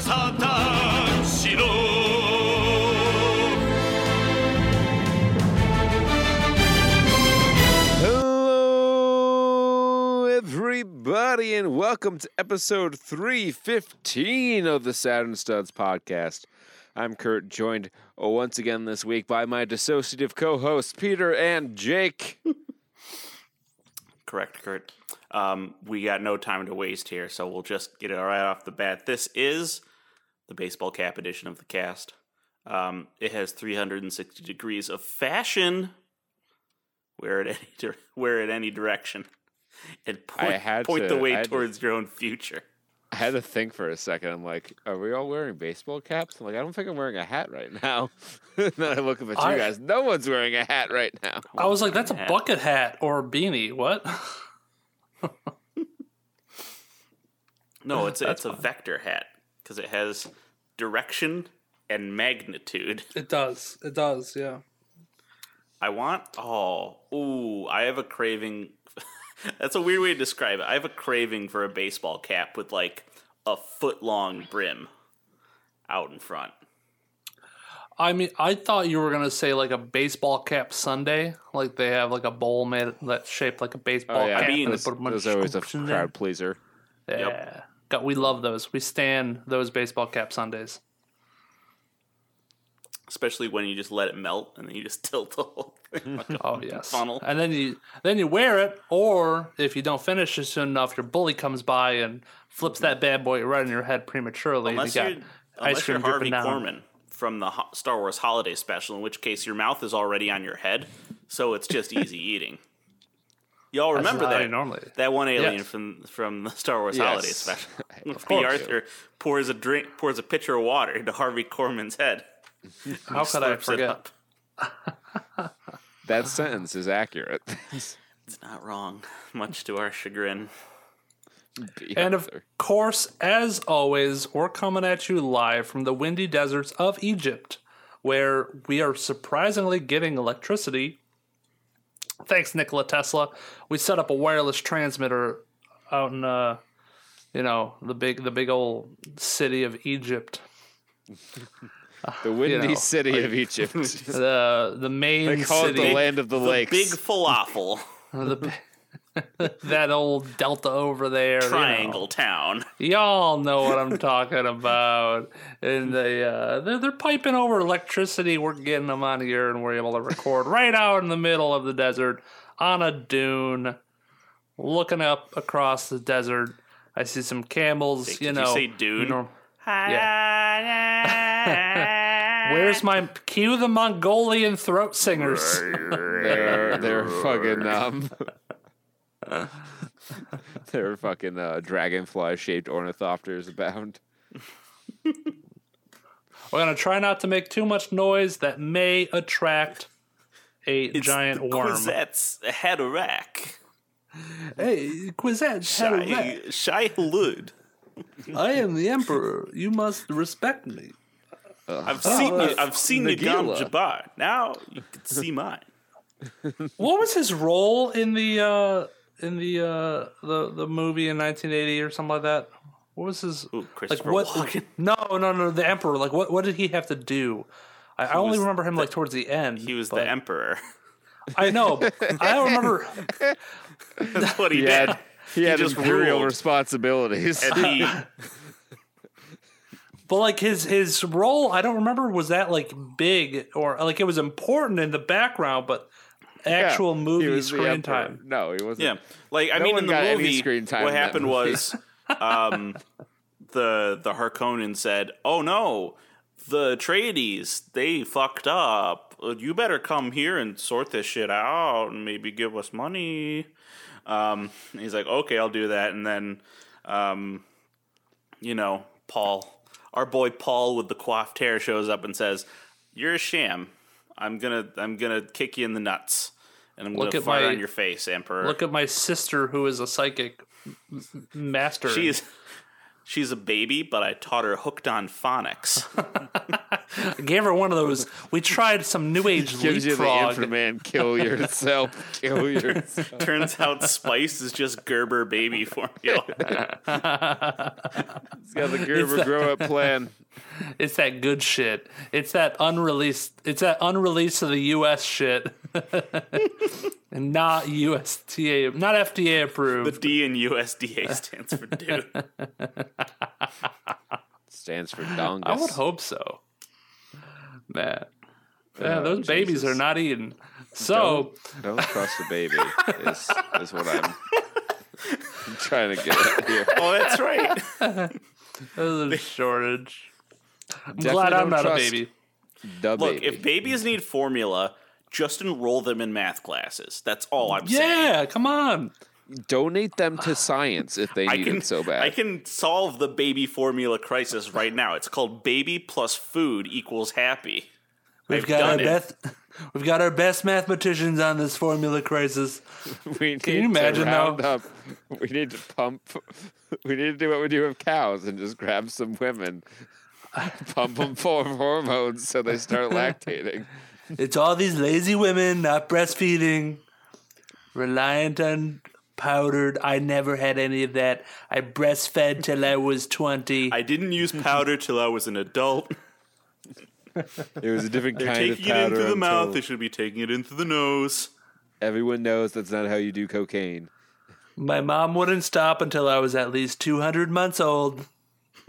サ男子の Hello, everybody, and welcome to episode 315 of the Saturn Studs podcast. I'm Kurt, joined uh, once again this week by my dissociative co hosts, Peter and Jake. Correct, Kurt. Um, we got no time to waste here, so we'll just get it right off the bat. This is the baseball cap edition of the cast. Um, it has 360 degrees of fashion. Wear it any dir- wear it any direction, and point, had point to- the way I had to- towards your own future. I had to think for a second. I'm like, are we all wearing baseball caps? I'm like, I don't think I'm wearing a hat right now. then I look up at you I- guys. No one's wearing a hat right now. I was like, that's a bucket hat or a beanie. What? No, it's a, That's it's a vector hat because it has direction and magnitude. It does. It does. Yeah. I want. Oh, ooh! I have a craving. That's a weird way to describe it. I have a craving for a baseball cap with like a foot long brim out in front. I mean, I thought you were gonna say like a baseball cap Sunday, like they have like a bowl made that's shaped like a baseball Oh, yeah. cap. I mean, and they There's, put a bunch always a scoops in there. crowd pleaser. Yeah. God, we love those. We stand those baseball cap Sundays. Especially when you just let it melt and then you just tilt the whole thing. like Oh yes. Funnel. And then you then you wear it, or if you don't finish it soon enough, your bully comes by and flips that bad boy right in your head prematurely. Unless you you're, got you're cream Harvey dripping down. Korman from the Star Wars Holiday Special, in which case your mouth is already on your head, so it's just easy eating. Y'all remember that? normally. That one alien Yes. from from the Star Wars Yes. Holiday Special. Of B. course. Arthur pours a drink, pours a pitcher of water into Harvey Korman's head. How could I slurps it forget? up. That sentence is accurate. It's not wrong, much to our chagrin. And of course, as always, we're coming at you live from the windy deserts of Egypt, where we are surprisingly getting electricity. Thanks, Nikola Tesla. We set up a wireless transmitter out in, uh, you know, the big, the big old city of Egypt. the windy know, city of Egypt. The the main they call city, it the land of the, The lakes. big falafel the bi- that old delta over there, you know. triangle town. Y'all know what I'm talking about. And they uh, they're, they're piping over electricity. We're getting them on here, and we're able to record right out in the middle of the desert on a dune, looking up across the desert. I see some camels. Did you you know, say dune? you know- Where's my cue the Mongolian throat singers? They're they're fucking um they're fucking uh, dragonfly shaped ornithopters abound. We're gonna try not to make too much noise that may attract a It's giant the worm. Kwisatz Haderach. Hey, Quizette, Shai, Shai Hulud. I am the emperor. You must respect me. I've seen you. I've seen you gone Nagila. Jabbar. Now you can see mine. What was his role in the uh in the uh the the movie in 1980 or something like that? What was his Ooh, like what? Walken. No, no, no. The emperor. Like what? What did he have to do? I, I only remember him like towards the end. He was but- the emperor. I know. But I don't remember. That's what he, He did. had he had just imperial ruled. responsibilities. and he But like his his role, I don't remember. Was that like big or like it was important in the background, but actual Yeah, movie screen time. No, he wasn't. Yeah, like I No mean, in the movie, screen time what happened movie. was, um, the the Harkonnen said, "Oh no, the Atreides they fucked up. Uh, You better come here and sort this shit out, and maybe give us money." Um, he's like, "Okay, I'll do that." And then, um, you know, Paul, our boy Paul with the coiffed hair, shows up and says, "You're a sham. I'm gonna I'm gonna kick you in the nuts." And I'm Look gonna at fart my- on your face, Emperor. Look at my sister, who is a psychic m- m- master. She is She's a baby, but I taught her hooked on phonics. I gave her one of those. We tried some new age Gives you the leapfrog. Inframan, kill yourself, kill yourself. Turns out Spice is just Gerber baby formula. He's got the Gerber grow up plan. It's that good shit. It's that unreleased. It's that unreleased to the U.S. shit, and not USDA, not FDA approved. the approved. D in USDA stands for dude. Stands for dongus. I would hope so. Man, yeah, Oh, those babies are not eating. So Don't trust a baby. Is is what I'm, I'm trying to get at here. Oh, that's right. there's a shortage. I'm Definitely glad I'm don't a baby. The Look, baby. if babies need formula, just enroll them in math classes. That's all I'm saying. Yeah, come on. donate them to science if they I need can it so bad. I can solve the baby formula crisis right now. It's called baby plus food equals happy. We've I've got our it. best. We've got our best mathematicians on this formula crisis. we need you imagine, to round though? up. We need to pump. We need to do what we do with cows and just grab some women, pump them full of hormones so they start lactating. It's all these lazy women not breastfeeding, reliant on powdered. I never had any of that. I breastfed till I was 20. I didn't use powder till I was an adult. It was a different They're kind of taking it powder. in through the mouth. They should be taking it in through the nose. Everyone knows that's not how you do cocaine. My mom wouldn't stop until I was at least 200 months old.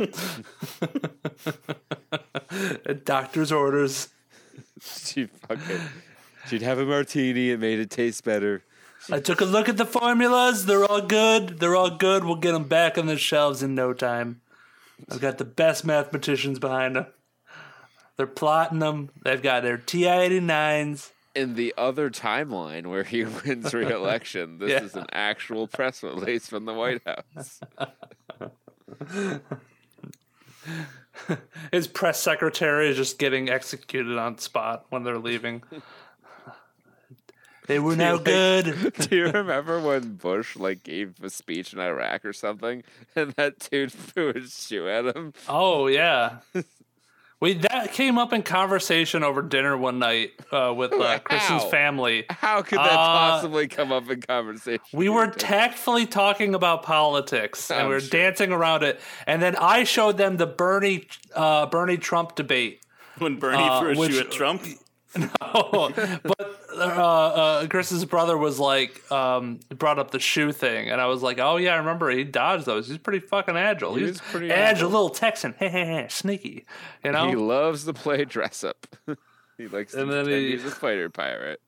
Doctor's orders. She fucking. She'd have a martini. It made it taste better. I took a look at the formulas. They're all good. They're all good. We'll get them back on the shelves in no time. I've got the best mathematicians behind them. They're plotting them. They've got their TI 89s. In the other timeline where he wins re-election, this Yeah. is an actual press release from the White House. His press secretary is just getting executed on spot when they're leaving. They were now good. Do you remember when Bush like gave a speech in Iraq or something, and that dude threw his shoe at him? Oh yeah. We that came up in conversation over dinner one night uh, with uh, Kristen's family. How could that Uh, possibly come up in conversation? We were tactfully talking about politics and I'm we were sure. dancing around it. And then I showed them the Bernie uh, Bernie Trump debate. When Bernie Uh, threw a which- shoe at Trump, Oh, but uh, uh, Chris's brother was like, um, brought up the shoe thing, and I was like, oh yeah, I remember he dodged those. He's pretty fucking agile. He He's pretty agile, agile. little Texan, sneaky. You know, He loves to play dress up. he likes to And then he- he's a fighter pirate.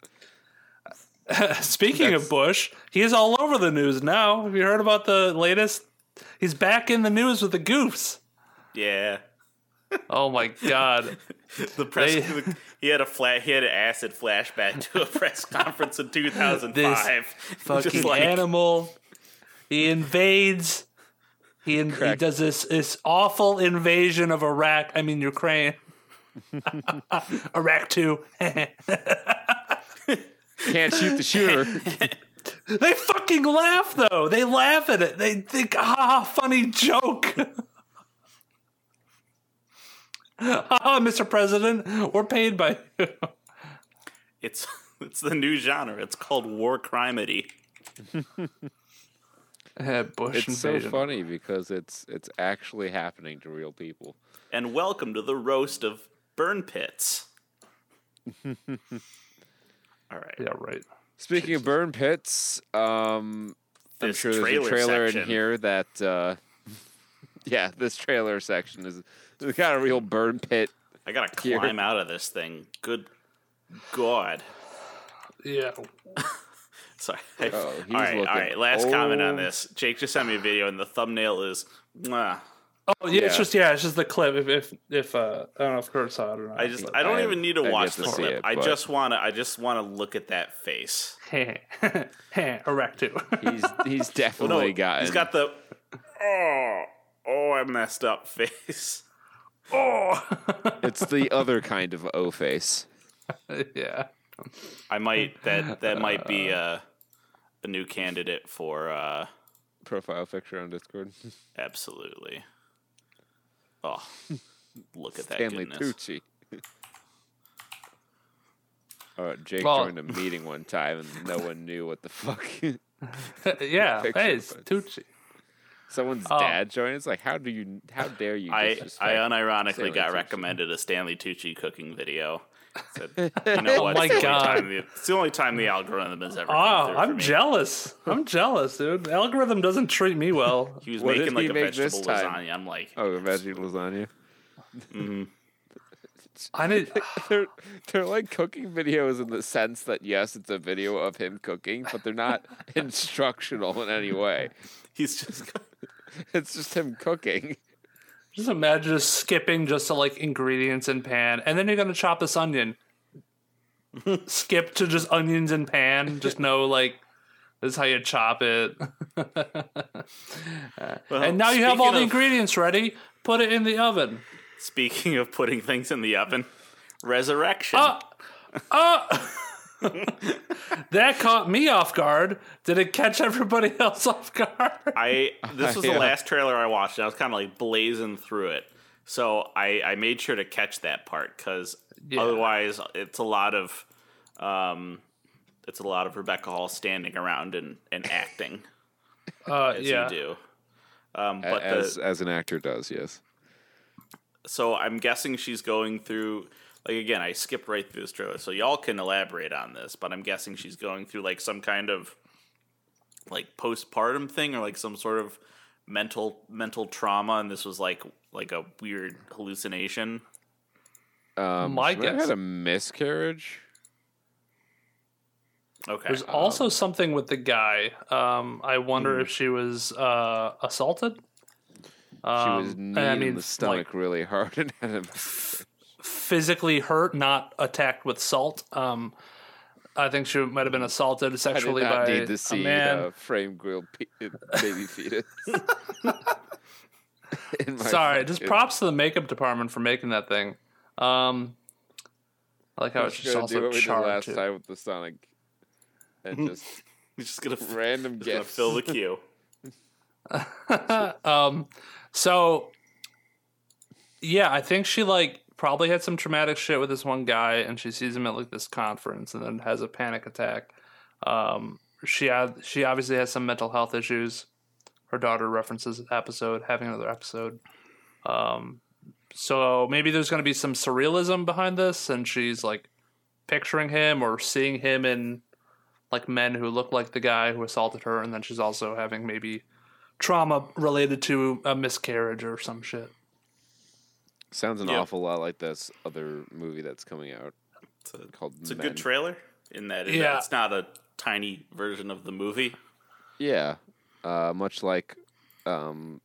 Speaking That's- of Bush, he is all over the news now. Have you heard about the latest? He's back in the news with the goofs. yeah, Oh my god. the press. They- he had a flat. He had an acid flashback to a press conference in 2005. Fucking Just like, animal. He invades. He, in, he does this this awful invasion of Iraq. I mean Ukraine. Iraq two. Can't shoot the shooter. they fucking laugh though. They laugh at it. They think, ah, funny joke. Ah, Mr. President, we're paid by you. It's it's the new genre. It's called war crimedy. Eh, Bush it's so funny because it's it's actually happening to real people. And welcome to the roast of burn pits. All right. Yeah, right. Speaking of burn pits, um, I'm sure there's a trailer trailer in here that, uh, yeah, this trailer section is it's got a real burn pit. I gotta Here. climb out of this thing. Good God. Yeah. Sorry. Oh, he's all right, all looking right. Last comment on this. Jake just sent me a video, and the thumbnail is. Mwah. Oh yeah, it's just yeah, it's just the clip. If if if uh, I don't know if Kurt saw it or not. I just I don't I even need to I've watch the to clip. it, I just wanna I just wanna look at that face. Iraq too. He's he's definitely no, got he's got the oh oh I messed up face. oh. it's the other kind of O face. yeah. I might that that might be a a new candidate for uh Profile picture on Discord. absolutely. Oh, look at that Stanley goodness. Tucci. Oh, Jake Well- joined a meeting one time and no one knew what the fuck. yeah, Picture hey, it's. Tucci. Someone's Oh. dad joined. It's like, how do you? How dare you? I, I unironically Stanley got Tucci? recommended a Stanley Tucci cooking video. Said, you know oh what? Oh my it's, God. the, it's the only time the algorithm has ever. Oh, I'm me. jealous. I'm jealous, dude. The algorithm doesn't treat me well. He was What making like a make this vegetable time? lasagna. I'm like, Oh, veggie lasagna. Mm-hmm. I need. they're they're like cooking videos in the sense that yes, it's a video of him cooking, but they're not instructional in any way. he's just. It's just him cooking. Just imagine just skipping just to like ingredients in pan, and then you're gonna chop this onion. Skip to just onions in pan. Just know like this is how you chop it. Well, and now you have all the of- ingredients ready. Put it in the oven. Speaking of putting things in the oven, resurrection. Uh, uh, that caught me off guard. Did it catch everybody else off guard? I this was Yeah. the last trailer I watched, and I was kind of like blazing through it. So I I made sure to catch that part because Yeah. otherwise it's a lot of um it's a lot of Rebecca Hall standing around and, and acting Uh, as yeah. you do. Um, but as the, as an actor does, yes. so I'm guessing she's going through like again I skipped right through this trailer, so y'all can elaborate on this. But I'm guessing she's going through like some kind of like postpartum thing or like some sort of mental mental trauma, and this was like like a weird hallucination. Um, My she might have guess- had a miscarriage. Okay, There's also something with the guy. Um, I wonder if she was uh, assaulted. She Um, was and kneed I in mean, the stomach like, really hard and had a physically hurt, not attacked with salt. Um, I think she might have been assaulted I did sexually not by need to a see man. uh, frame grilled pe- baby fetus. In my Sorry, just props to the makeup department for making that thing. Um, I like how it's Just just do also what we did charred last too. time with the Sonic, and just He's just gonna, random just gonna fill the queue. um, so yeah, I think she like probably had some traumatic shit with this one guy, and she sees him at like this conference, and then has a panic attack. Um, she had she obviously has some mental health issues. Her daughter references the episode having another episode. Um, so maybe there's going to be some surrealism behind this, and she's like picturing him or seeing him in like men who look like the guy who assaulted her, and then she's also having maybe trauma related to a miscarriage or some shit. Sounds an Yep. awful lot like this other movie that's coming out It's a, called. it's a good trailer in that in that Yeah. it's not a tiny version of the movie. Yeah, uh, much like um,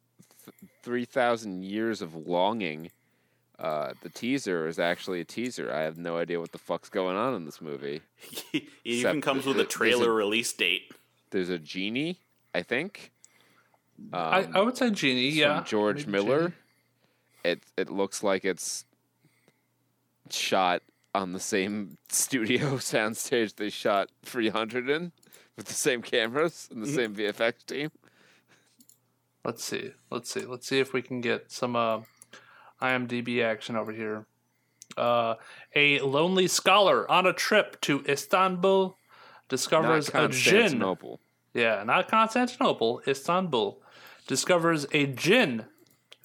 th- three thousand years of longing. Uh, the teaser is actually a teaser. I have no idea what the fuck's going on in this movie. it even comes with a there's a- trailer release date. There's a genie, I think. Um, I, I would say Genie, yeah. from George Maybe Miller. Genie. It it looks like it's shot on the same studio soundstage they shot 300 in with the same cameras and the same VFX team. Let's see. Let's see. Let's see if we can get some uh, IMDb action over here. Uh, a lonely scholar on a trip to Istanbul discovers a jinn. Yeah, not Constantinople, Istanbul. Discovers a jinn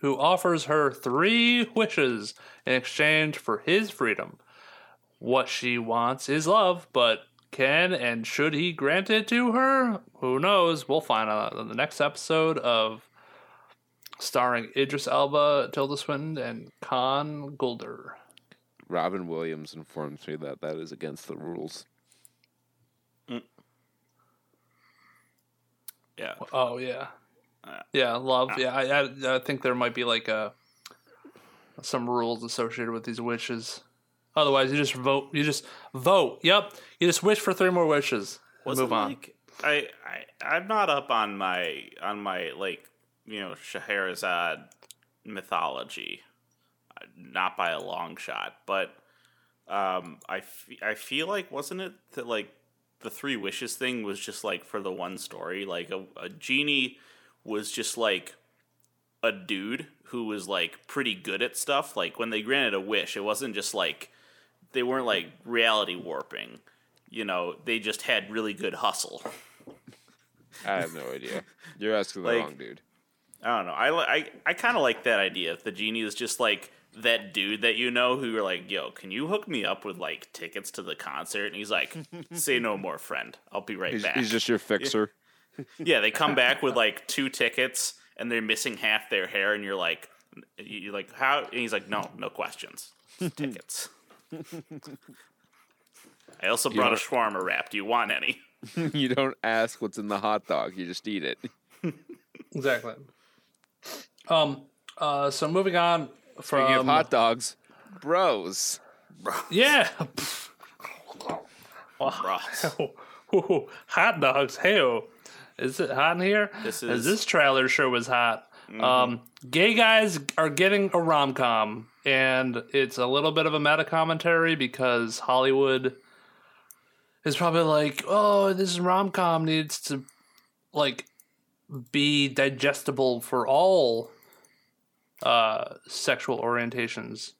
who offers her three wishes in exchange for his freedom. What she wants is love, but can and should he grant it to her? Who knows? We'll find out in the next episode of starring Idris Elba, Tilda Swinton, and Khan Gulder. Robin Williams informs me that that is against the rules. Mm. Yeah. Oh yeah, yeah, love. Yeah, I, I, I think there might be like a some rules associated with these wishes. Otherwise, you just vote. You just vote. Yep, you just wish for three more wishes. Was move on. like I, I I'm not up on my on my like you know Scheherazade mythology, Uh, not by a long shot, but um I, f- I feel like wasn't it that like the three wishes thing was just like for the one story like a, a genie was just like a dude who was like pretty good at stuff. Like when they granted a wish, it wasn't just like they weren't like reality warping. You know, they just had really good hustle. I have no idea. You're asking the Like- wrong dude. I don't know. I I, I kind of like that idea. If the genie is just like that dude that you know who you're like, yo, can you hook me up with like tickets to the concert? And he's like, say no more, friend. I'll be right He's, back. he's just your fixer. yeah, they come back with like two tickets and they're missing half their hair, and you're like, you're like, how? And he's like, no, no questions, tickets. I also brought a shawarma wrap. Do you want any? you don't ask what's in the hot dog. You just eat it. Exactly. Um. Uh. So moving on from Speaking of hot dogs, bros. yeah. Bros. Ooh, hot dogs. Hey, is it hot in here? This As is- this trailer sure was hot. Um, gay guys are getting a rom com, and it's a little bit of a meta commentary because Hollywood is probably like, "Oh, this rom com needs to like be digestible for all uh, sexual orientations."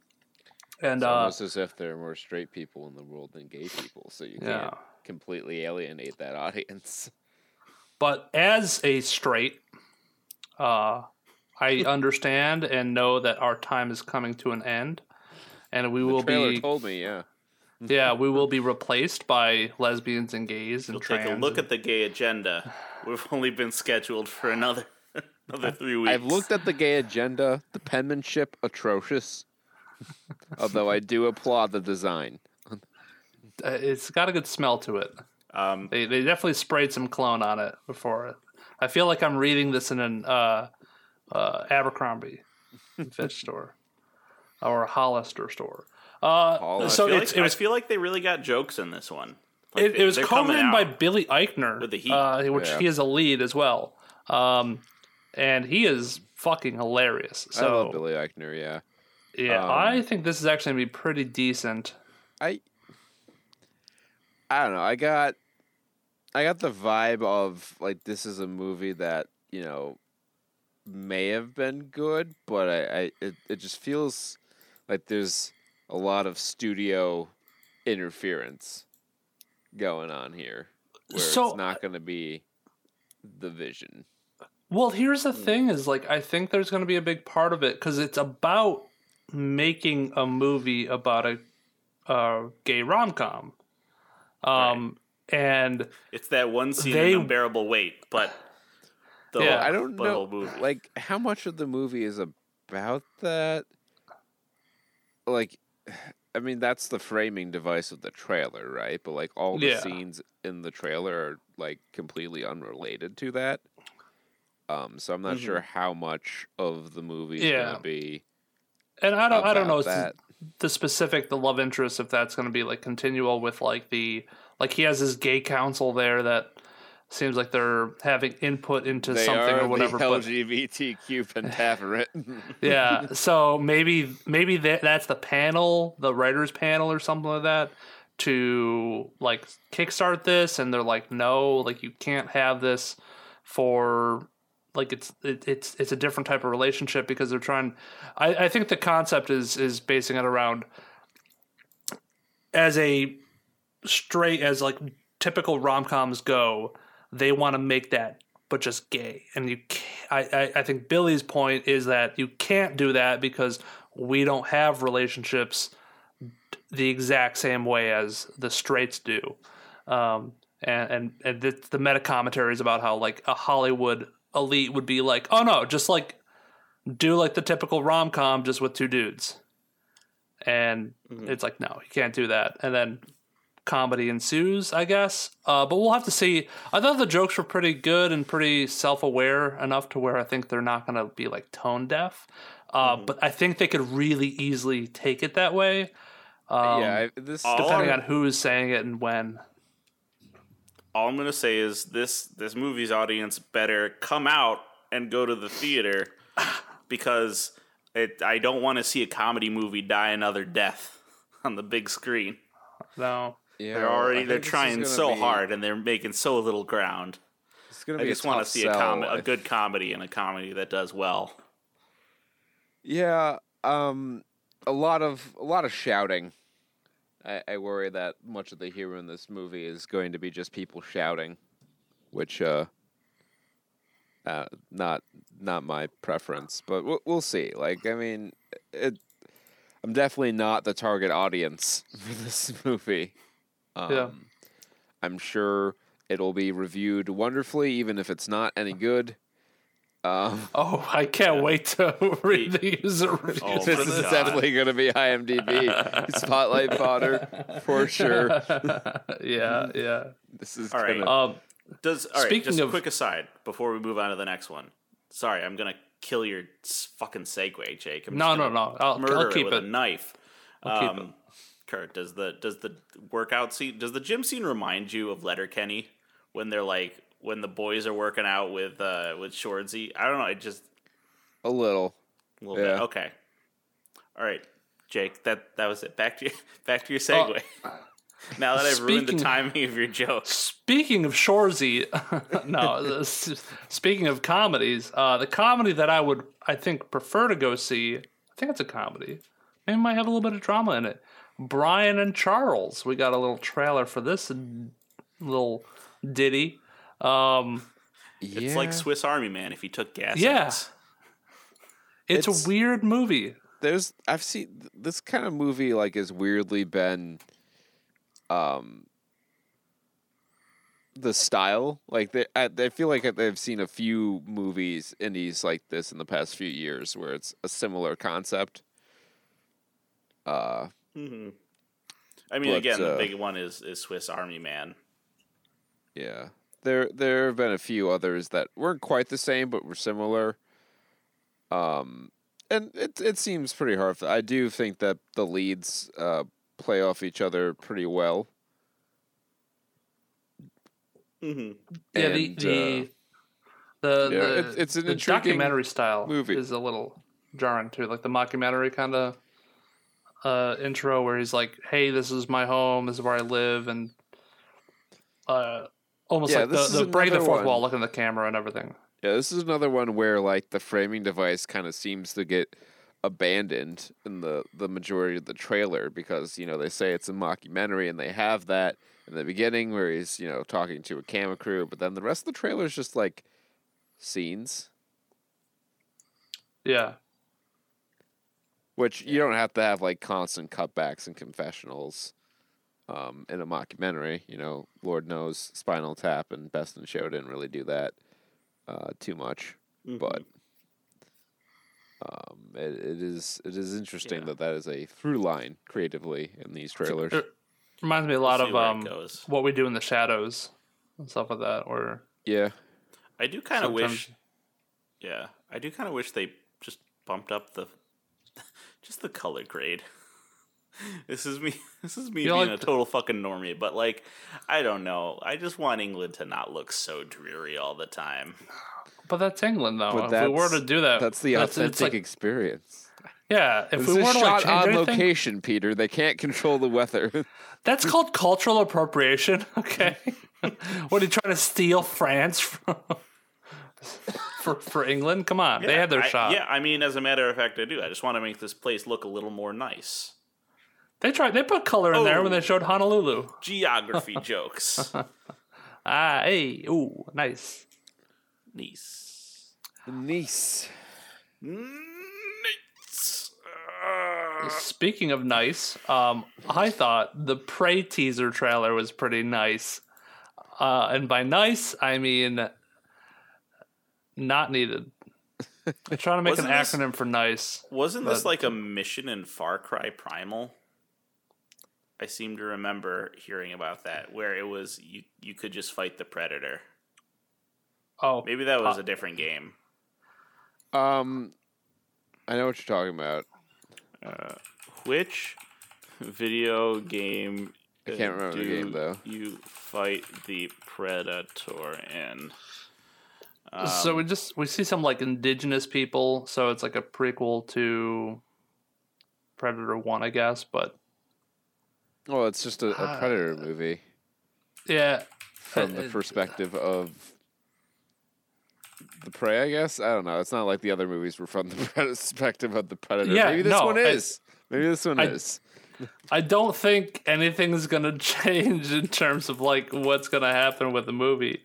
And It's uh, almost as if there are more straight people in the world than gay people, so you Yeah. can't completely alienate that audience. But as a straight, uh, I understand and know that our time is coming to an end, and we The will be told me, yeah. yeah we will be replaced by lesbians and gays and We'll trans. take a look and- at the gay agenda. We've only been scheduled for another another three weeks. I've looked at the gay agenda. The penmanship atrocious. Although I do applaud the design. uh, it's got a good smell to it. Um, They they definitely sprayed some clone on it before. I feel like I'm reading this in an uh, uh, Abercrombie Fitch store or a Hollister store. Uh, Hollister. so I it's, like, it was I feel like they really got jokes in this one. Like, it, it was they're coming co-written by. Billy Eichner, with the heat. uh, which Yeah. he is a lead as well, um, and he is fucking hilarious. I love So Billy Eichner, yeah. yeah, Um, I think this is actually gonna be pretty decent. I I don't know. I got I got the vibe of like this is a movie that, you know, may have been good, but I, I it, it just feels like there's a lot of studio interference going on here. Where So- it's not gonna be the vision. Well, here's Hmm. the thing: is like I think there's going to be a big part of it because it's about making a movie about a, a gay rom com, um, and It's that one scene They- in unbearable weight, but the Yeah. whole, I don't know movie. like how much of the movie is about that like I mean that's the framing device of the trailer, right? But like all the Yeah. scenes in the trailer are like completely unrelated to that. Um so I'm not sure how much of the movie is Mm-hmm. Yeah. going to be and I don't I don't know that. The specific the love interest if that's going to be like continual with like the like he has his gay council there that seems like they're having input into They something or whatever. the LGBTQ pentaverate. yeah so maybe maybe that, that's the panel the writers panel or something like that to like kickstart this and they're like no like you can't have this for like it's it, it's it's a different type of relationship because they're trying I, I think the concept is is basing it around as a straight as like typical rom-coms go they want to make that but just gay. And you I, I i think billy's point is that you can't do that because we don't have relationships the exact same way as the straights do. Um and and, and the, the meta commentary is about how like a hollywood elite would be like oh no just like do like the typical rom-com just with two dudes. And it's like no you can't do that. And then comedy ensues i guess. Uh, but we'll have to see. I thought the jokes were pretty good and pretty self-aware enough to where i think they're not going to be like tone deaf. Uh, but i think they could really easily take it that way. Um, yeah, this all depending on who is saying it and when all I'm gonna say is this: this movie's audience better come out and go to the theater because it. I don't want to see a comedy movie die another death on the big screen. no yeah, They're already they're trying so be- hard and they're making so little ground. It's gonna I be just want to see a sell, com- I a good comedy and a comedy that does well. Yeah, um, a lot of a lot of shouting. I, I worry that much of the humor in this movie is going to be just people shouting, which uh, uh not not my preference, but we'll, we'll see. Like, I mean, it. I'm definitely not the target audience for this movie. Um, Yeah. I'm sure it'll be reviewed wonderfully, even if it's not any good. Um, Oh, I can't wait to read the user reviews Oh this is. God. definitely going to be IMDb spotlight fodder for sure. yeah, yeah. This is All right. gonna, Um, Does all right? Speaking Just a of- quick aside before we move on to the next one. Sorry, I'm gonna kill your fucking segue, Jake. I'm No, no, no. I'll- murder I'll it keep with it. a knife. I'll keep um, Kurt, does the does the workout scene does the gym scene remind you of Letterkenny when they're like when the boys are working out with uh with Shoresy? I don't know. I just a little. a little Yeah. bit. Okay. All right, Jake. That that was it. Back to your back to your segue. now that I've ruined the timing of your joke. Speaking of Shoresy, no. Speaking of comedies, uh, the comedy that I would, I think, prefer to go see. I think it's a comedy. Maybe it might have a little bit of drama in it. Brian and Charles. We got a little trailer for this little ditty. Um, It's like Swiss Army Man if he took gas. Yeah. hits. it's, It's- a weird movie. there's I've seen this kind of movie like has weirdly been um the style like they I, I feel like they've seen a few movies indies like this in the past few years where it's a similar concept uh hmm I mean, But, again, the uh, big one is is Swiss Army Man. yeah there there have been a few others that weren't quite the same but were similar um and it it seems pretty hard i do think that the leads uh play off each other pretty well hmm Yeah, And, the uh, the the, yeah, the, it's- it's an the intriguing documentary style movie. is a little jarring too, like the mockumentary kind of uh, intro where he's like, "Hey, this is my home. This is where I live," and uh, almost Yeah, like this the, the breaking the fourth one. wall, looking at the camera and everything. Yeah, this is another one where like the framing device kind of seems to get abandoned in the the majority of the trailer because you know they say it's a mockumentary and they have that in the beginning where he's you know talking to a camera crew, but then the rest of the trailer is just like scenes, Yeah, which you don't have to have like constant cutbacks and confessionals. Um, in a mockumentary, you know, Lord knows Spinal Tap and Best in Show didn't really do that uh, too much. but um, it, it is it is interesting Yeah. that that is a through line creatively in these trailers. it reminds me a lot see of um, what we do in the shadows and stuff like that. Or Yeah, I do kind of wish. Yeah, I do kind of wish they just bumped up the just the color grade. This is me. This is me You being like a total fucking normie, but like, I don't know. I just want England to not look so dreary all the time. But that's England, though. but if that's we were to do that, That's the it's authentic like- experience. yeah, if This we is were to shot like on anything, location, Peter. They can't control the weather. that's called cultural appropriation. Okay, what are you trying to steal France from? For, for England, come on, they had their I- shot. Yeah, I mean, as a matter of fact, I do. I just want to make this place look a little more nice. They tried. They put color in there Oh. when they showed Honolulu. Geography jokes. Ah, hey, ooh, nice. Nice. nice. Nice. Uh, Speaking of nice, um, I thought the Prey teaser trailer was pretty nice. Uh, and by nice, I mean not needed. I'm trying to make an Wasn't this- acronym for nice. Wasn't this like a mission in Far Cry Primal? I seem to remember hearing about that, where it was you you could just fight the predator. Oh, Maybe that was Uh, a different game. Um, I know what you're talking about. Which video game? I can't remember the game, though. You fight the predator in. so we just we see some like indigenous people. So it's like a prequel to Predator One, I guess. But Well, it's just a, a Ah. predator movie yeah, from Uh, the uh, perspective of the prey. I guess I don't know. It's not like the other movies were from the perspective of the predator. Yeah, Maybe this no, one I- is. Maybe this one I- is. I don't think anything's gonna change in terms of like what's gonna happen with the movie.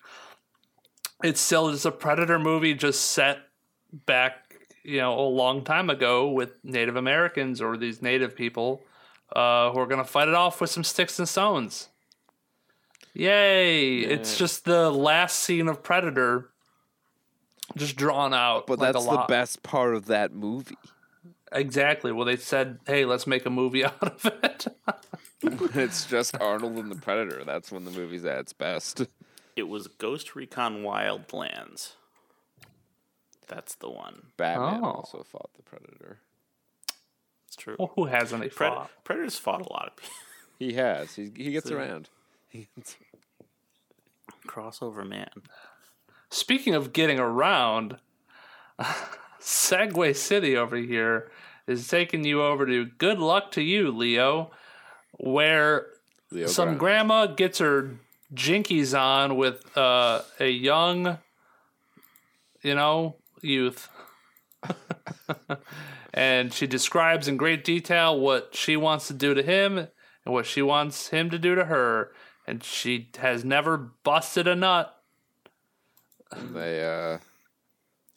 It's still just a Predator movie, just set back, you know, a long time ago with Native Americans or these Native people uh, who are gonna fight it off with some sticks and stones. Yay! It's just the last scene of Predator, just drawn out. But like that's a the best part of that movie. Exactly. Well, they said, "Hey, let's make a movie out of it." it's just Arnold and the Predator. That's when the movie's at its best. It was Ghost Recon Wildlands. That's the one. Batman Oh. also fought the Predator. It's true. well, who hasn't he Pred- fought? Predators fought a lot of people. He has. He he gets So- around. He gets- Crossover man. Speaking of getting around, Segway City over here is taking you over to Good Luck to You, Leo, where Leo some Grande. grandma gets her jinkies on with uh, a young, you know, youth. and she describes in great detail what she wants to do to him and what she wants him to do to her. And she has never busted a nut. They uh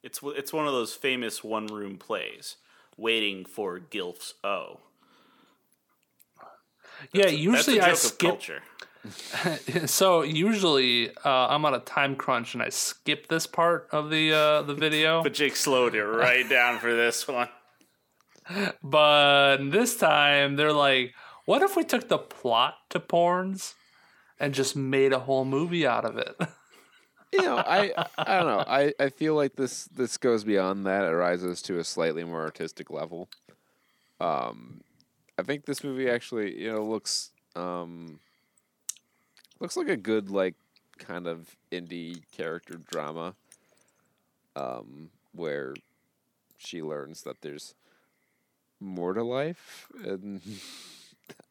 It's it's one of those famous one room plays, waiting for Gilf's O. Yeah, That's usually a joke I of skip. culture. So usually uh, I'm on a time crunch and I skip this part of the uh, the video. But Jake slowed it right down for this one. But this time they're like, what if we took the plot to porns and just made a whole movie out of it? you know, I I don't know. I, I feel like this this goes beyond that. It rises to a slightly more artistic level. Um, I think this movie actually, you know, looks um looks like a good like kind of indie character drama. Um, where she learns that there's more to life, and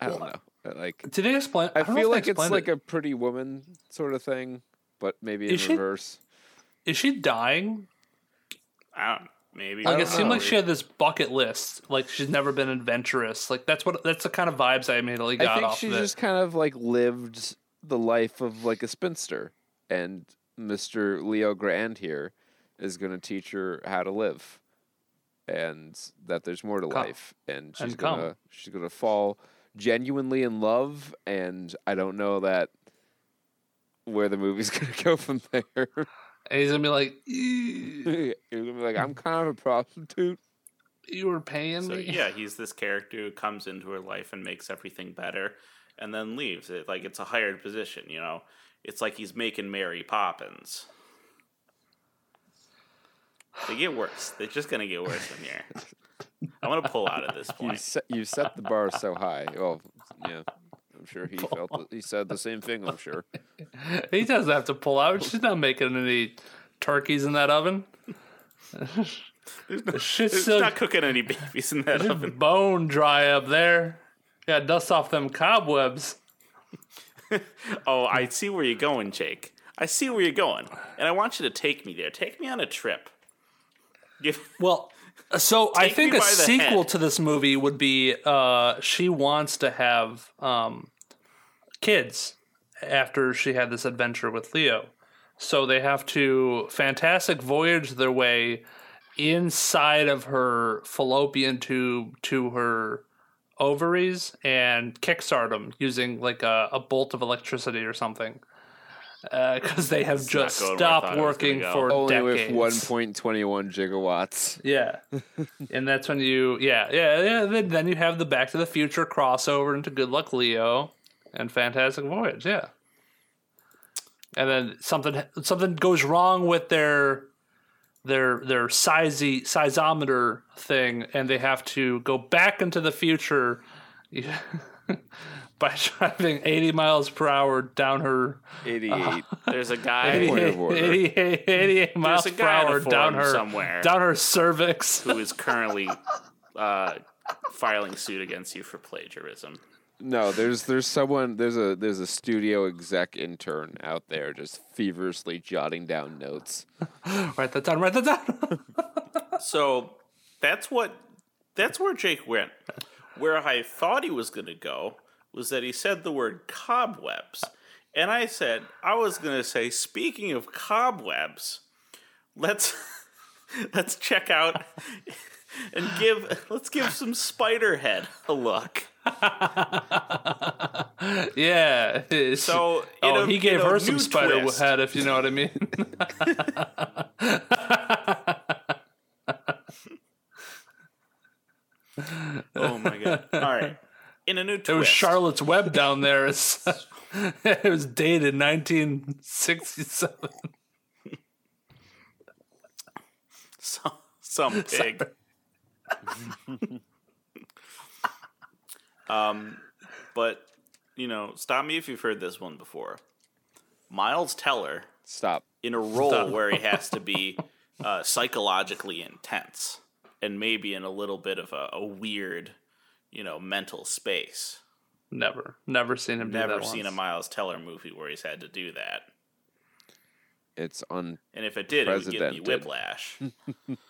I don't know. Like Did they explain? I don't feel like it's explained like it. a pretty woman sort of thing, but maybe in Is she- reverse. Is she dying? I don't maybe. Like it don't seemed know. like she had this bucket list. Like she's never been adventurous. Like that's what that's the kind of vibes I immediately got I think off she of it. just kind of like lived the life of like a spinster, and Mister Leo Grande here is going to teach her how to live, and that there's more to Come. life, and she's And gonna she's gonna fall genuinely in love, and I don't know that where the movie's gonna go from there. And he's gonna be like, "You You're gonna be like, I'm kind of a prostitute. you were paying So me." yeah, he's this character who comes into her life and makes everything better, and then leaves. It like it's a hired position, you know. It's like he's making Mary Poppins. They get worse. They're just gonna get worse from here. I'm gonna pull out at this You point. set you set the bar so high. Well, yeah, I'm sure he felt the, he said the same thing. I'm sure. He doesn't have to pull out. She's not making any turkeys in that oven. Shit's It's still not cooking any babies in that oven. bone dry up there. Got dust off them cobwebs. Oh, I see where you're going, Jake. I see where you're going, and I want you to take me there. Take me on a trip. Give, Well, so I think a sequel head. to this movie would be uh, she wants to have um, kids after she had this adventure with Leo. So they have to fantastic voyage their way inside of her fallopian tube to her ovaries and kickstart them using like a, a bolt of electricity or something. Uh, because they have not just going where I stopped thought it was gonna working go. for Only decades. with 1.21 gigawatts. Yeah, and that's when you yeah yeah yeah. Then, then you have the Back to the Future crossover into Good Luck Leo and Fantastic Voyage. Yeah, and then something something goes wrong with their their their sizey sizeometer thing, and they have to go back into the future. By driving 80 miles per hour down her 88. there's a guy Point of order. 88, 88 miles per guy in a hour down her somewhere. down her cervix. who is currently uh, filing suit against you for plagiarism. No, there's there's someone there's a there's a studio exec intern out there just feverishly jotting down notes. write that down. Write that down. So that's what that's where Jake went. Where I thought he was going to go was that he said the word cobwebs. And I said I was going to say speaking of cobwebs, let's let's check out and give let's give some Spiderhead a look. yeah. So, oh, a- he gave her some new spider twist. head, if you know what I mean. Oh my god! All right, in a new twist. It was Charlotte's Web down there. It's, it was dated 1967. some, some pig. Um, but you know, stop me if you've heard this one before. Miles Teller Stop. in a role where he has to be uh, psychologically intense and maybe in a little bit of a, a weird, you know, mental space. Never, never seen him do Never seen a. Miles Teller movie where he's had to do that. It's on. And if it did, it would give me whiplash.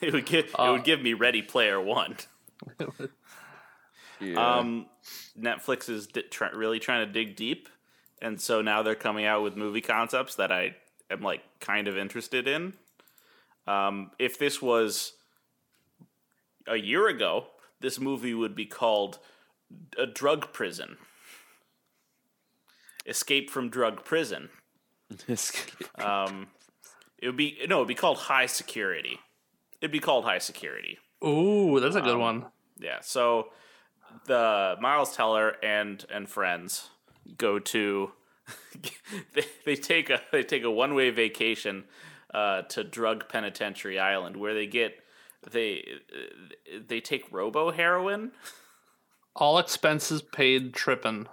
it would give it Uh, would give me Ready Player One. Yeah. Um, Netflix is di- try- really trying to dig deep, and so now they're coming out with movie concepts that I am like kind of interested in. Um, if this was a year ago, this movie would be called a drug prison. Escape from drug prison. Um, it would be no, it would be called high security. It'd be called high security. Ooh, that's a Um, good one. Yeah. So the Miles Teller and and friends go to they, they take a they take a one way vacation uh, to Drug Penitentiary Island where they get they they take robo heroin. All expenses paid tripping.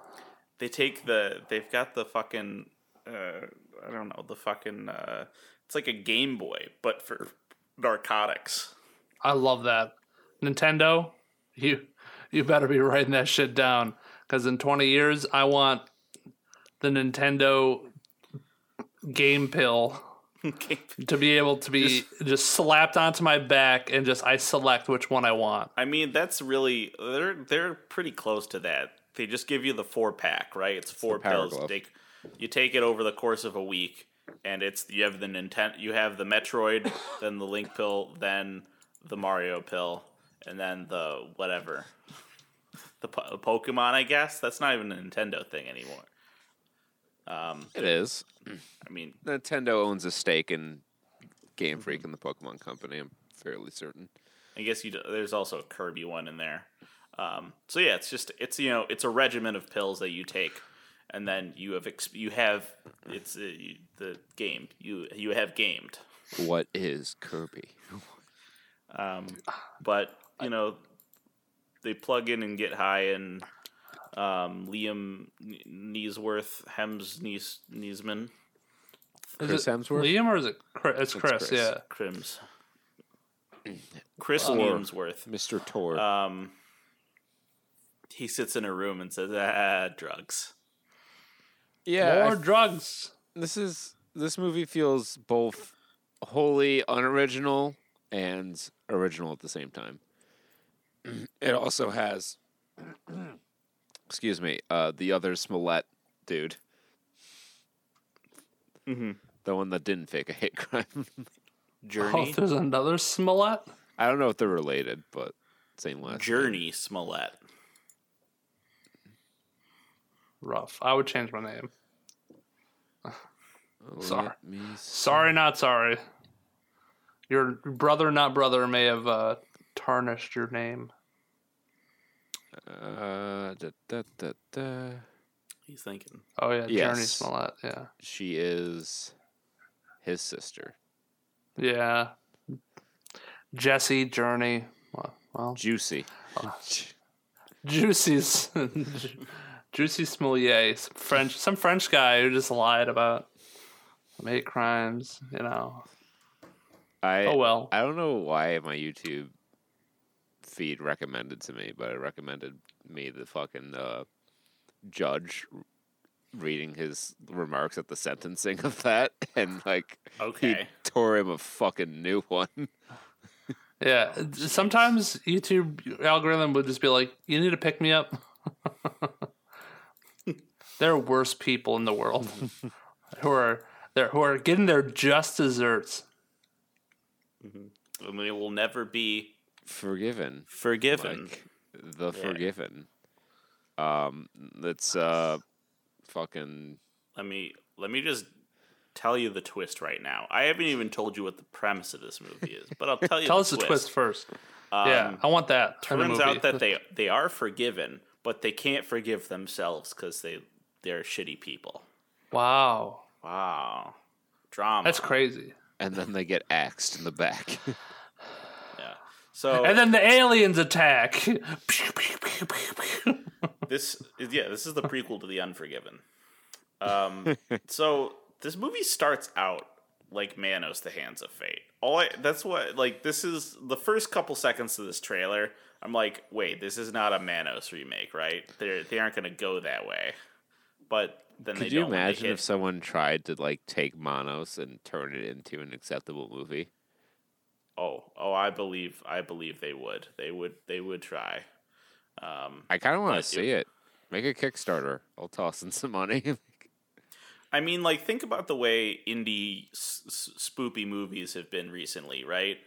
They take the they've got the fucking uh, I don't know the fucking uh, it's like a Game Boy but for narcotics. I love that. Nintendo, you you better be writing that shit down because in 20 years I want the Nintendo game pill to be able to be just, slapped onto my back and just I select which one I want. I mean, that's really they're they're pretty close to that. They just give you the four pack, right? It's four the pills. Take, you take it over the course of a week, and it's you have the Nintendo, you have the Metroid, then the Link pill, then the Mario pill, and then the whatever, the po- Pokemon. I guess that's not even a Nintendo thing anymore. Um, it is. I mean, Nintendo owns a stake in Game Freak and the Pokemon Company. I'm fairly certain. I guess you. d- There's also a Kirby one in there. Um, so yeah, it's just it's you know it's a regimen of pills that you take, and then you have ex- you have it's uh, you, the game you you have gamed. What is Kirby? Um, but you know they plug in and get high, and um, Liam N- Neesworth Hems Nees Neesman Is Chris it Hemsworth? Liam or is it Chris? It's Chris, Chris. yeah. Crims. Chris Or- Hemsworth. Mr. Tor. Um, he sits in a room and says, "Ah, drugs." Yeah, I More drugs. this is this movie feels both wholly unoriginal and original at the same time. It also has, excuse me, uh, the other Smollett dude, Mm-hmm. the one that didn't fake a hate crime. Jurnee. Oh, there's another Smollett? I don't know if they're related, but same last. name. Jurnee Smollett. Rough. I would change my name. Sorry. Let me s- Sorry, not sorry. Your brother, not brother, may have uh, tarnished your name. Uh, da, da, da, da. He's thinking. Oh yeah, Jurnee Smollett. Yeah, She is his sister. yeah. Jesse Journey. Well, well Juicy. Juicy's Juicy Smollett, some French, some French guy who just lied about hate crimes. You know. I Oh well. I don't know why my YouTube feed recommended to me, but it recommended me the fucking uh, judge reading his remarks at the sentencing of that, and like he tore him a fucking new one. Yeah, sometimes YouTube algorithm would just be like, "You need to pick me up." there are worse people in the world who are there who are getting their just desserts. And we will never be Forgiven, forgiven. like the forgiven. Um, that's uh, fucking. let me let me just tell you the twist right now. I haven't even told you what the premise of this movie is, but I'll tell you. Tell the us the twist. twist first. yeah, Um, I want that. Turns out that they they are forgiven, but they can't forgive themselves because they they're shitty people. wow, Wow, drama. that's crazy. And then they get axed in the back. Yeah. So And then the aliens attack. this is yeah this is the prequel to the unforgiven um so this movie starts out like manos the hands of fate all I, that's what like this is the first couple seconds of this trailer i'm like wait this is not a manos remake right they're they aren't gonna go that way but then they Could you imagine if someone tried to like take Monos and turn it into an acceptable movie? oh oh i believe i believe they would they would they would try um I kind of want to see it. Make a Kickstarter. I'll toss in some money. I mean, like, think about the way indie s- s- spoopy movies have been recently, right?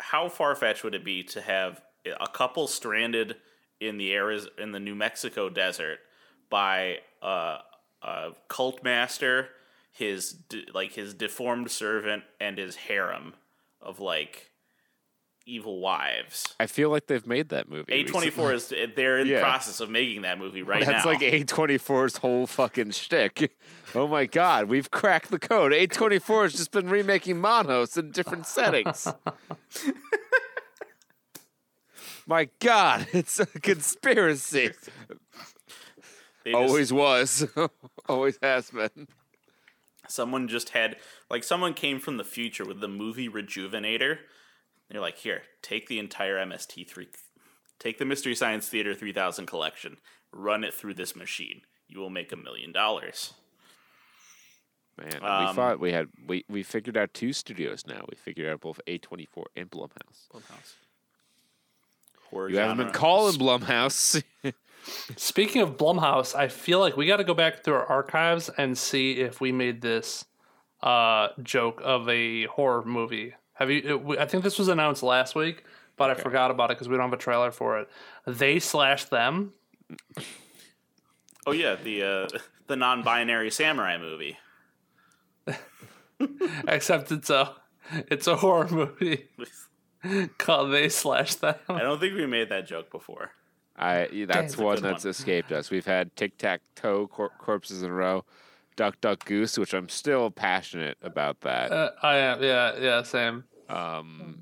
How far fetched would it be to have a couple stranded in the Ariz- in the New Mexico desert by uh, a cult master, his de- like his deformed servant, and his harem of like evil wives. I feel like they've made that movie. A twenty four is they're in the process of making that movie right That's now. That's like A24's whole fucking shtick. Oh my god, we've cracked the code. A24 has just been remaking Monos in different settings. my god, it's a conspiracy. They just- Always was. Always has been. someone just had like someone came from the future with the movie rejuvenator they're like here take the entire mst3 take the mystery science theater 3000 collection run it through this machine you will make a million dollars Man, we Um, thought we had we, we figured out two studios now. We figured out both A24 and Blumhouse. Horror You haven't been calling Blumhouse. Speaking of Blumhouse, I feel like we got to go back through our archives and see if we made this uh, joke of a horror movie. Have you? it- we- I think this was announced last week, but I forgot about it because we don't have a trailer for it. They slash them. oh yeah the uh the non-binary samurai movie Except it's a it's a horror movie called They Slash Them. i don't think we made that joke before I that's a one that's one. escaped us. We've had tic tac toe cor- corpses in a row, duck duck goose, which I'm still passionate about that. Uh, I am. Yeah. Yeah. Same. Um,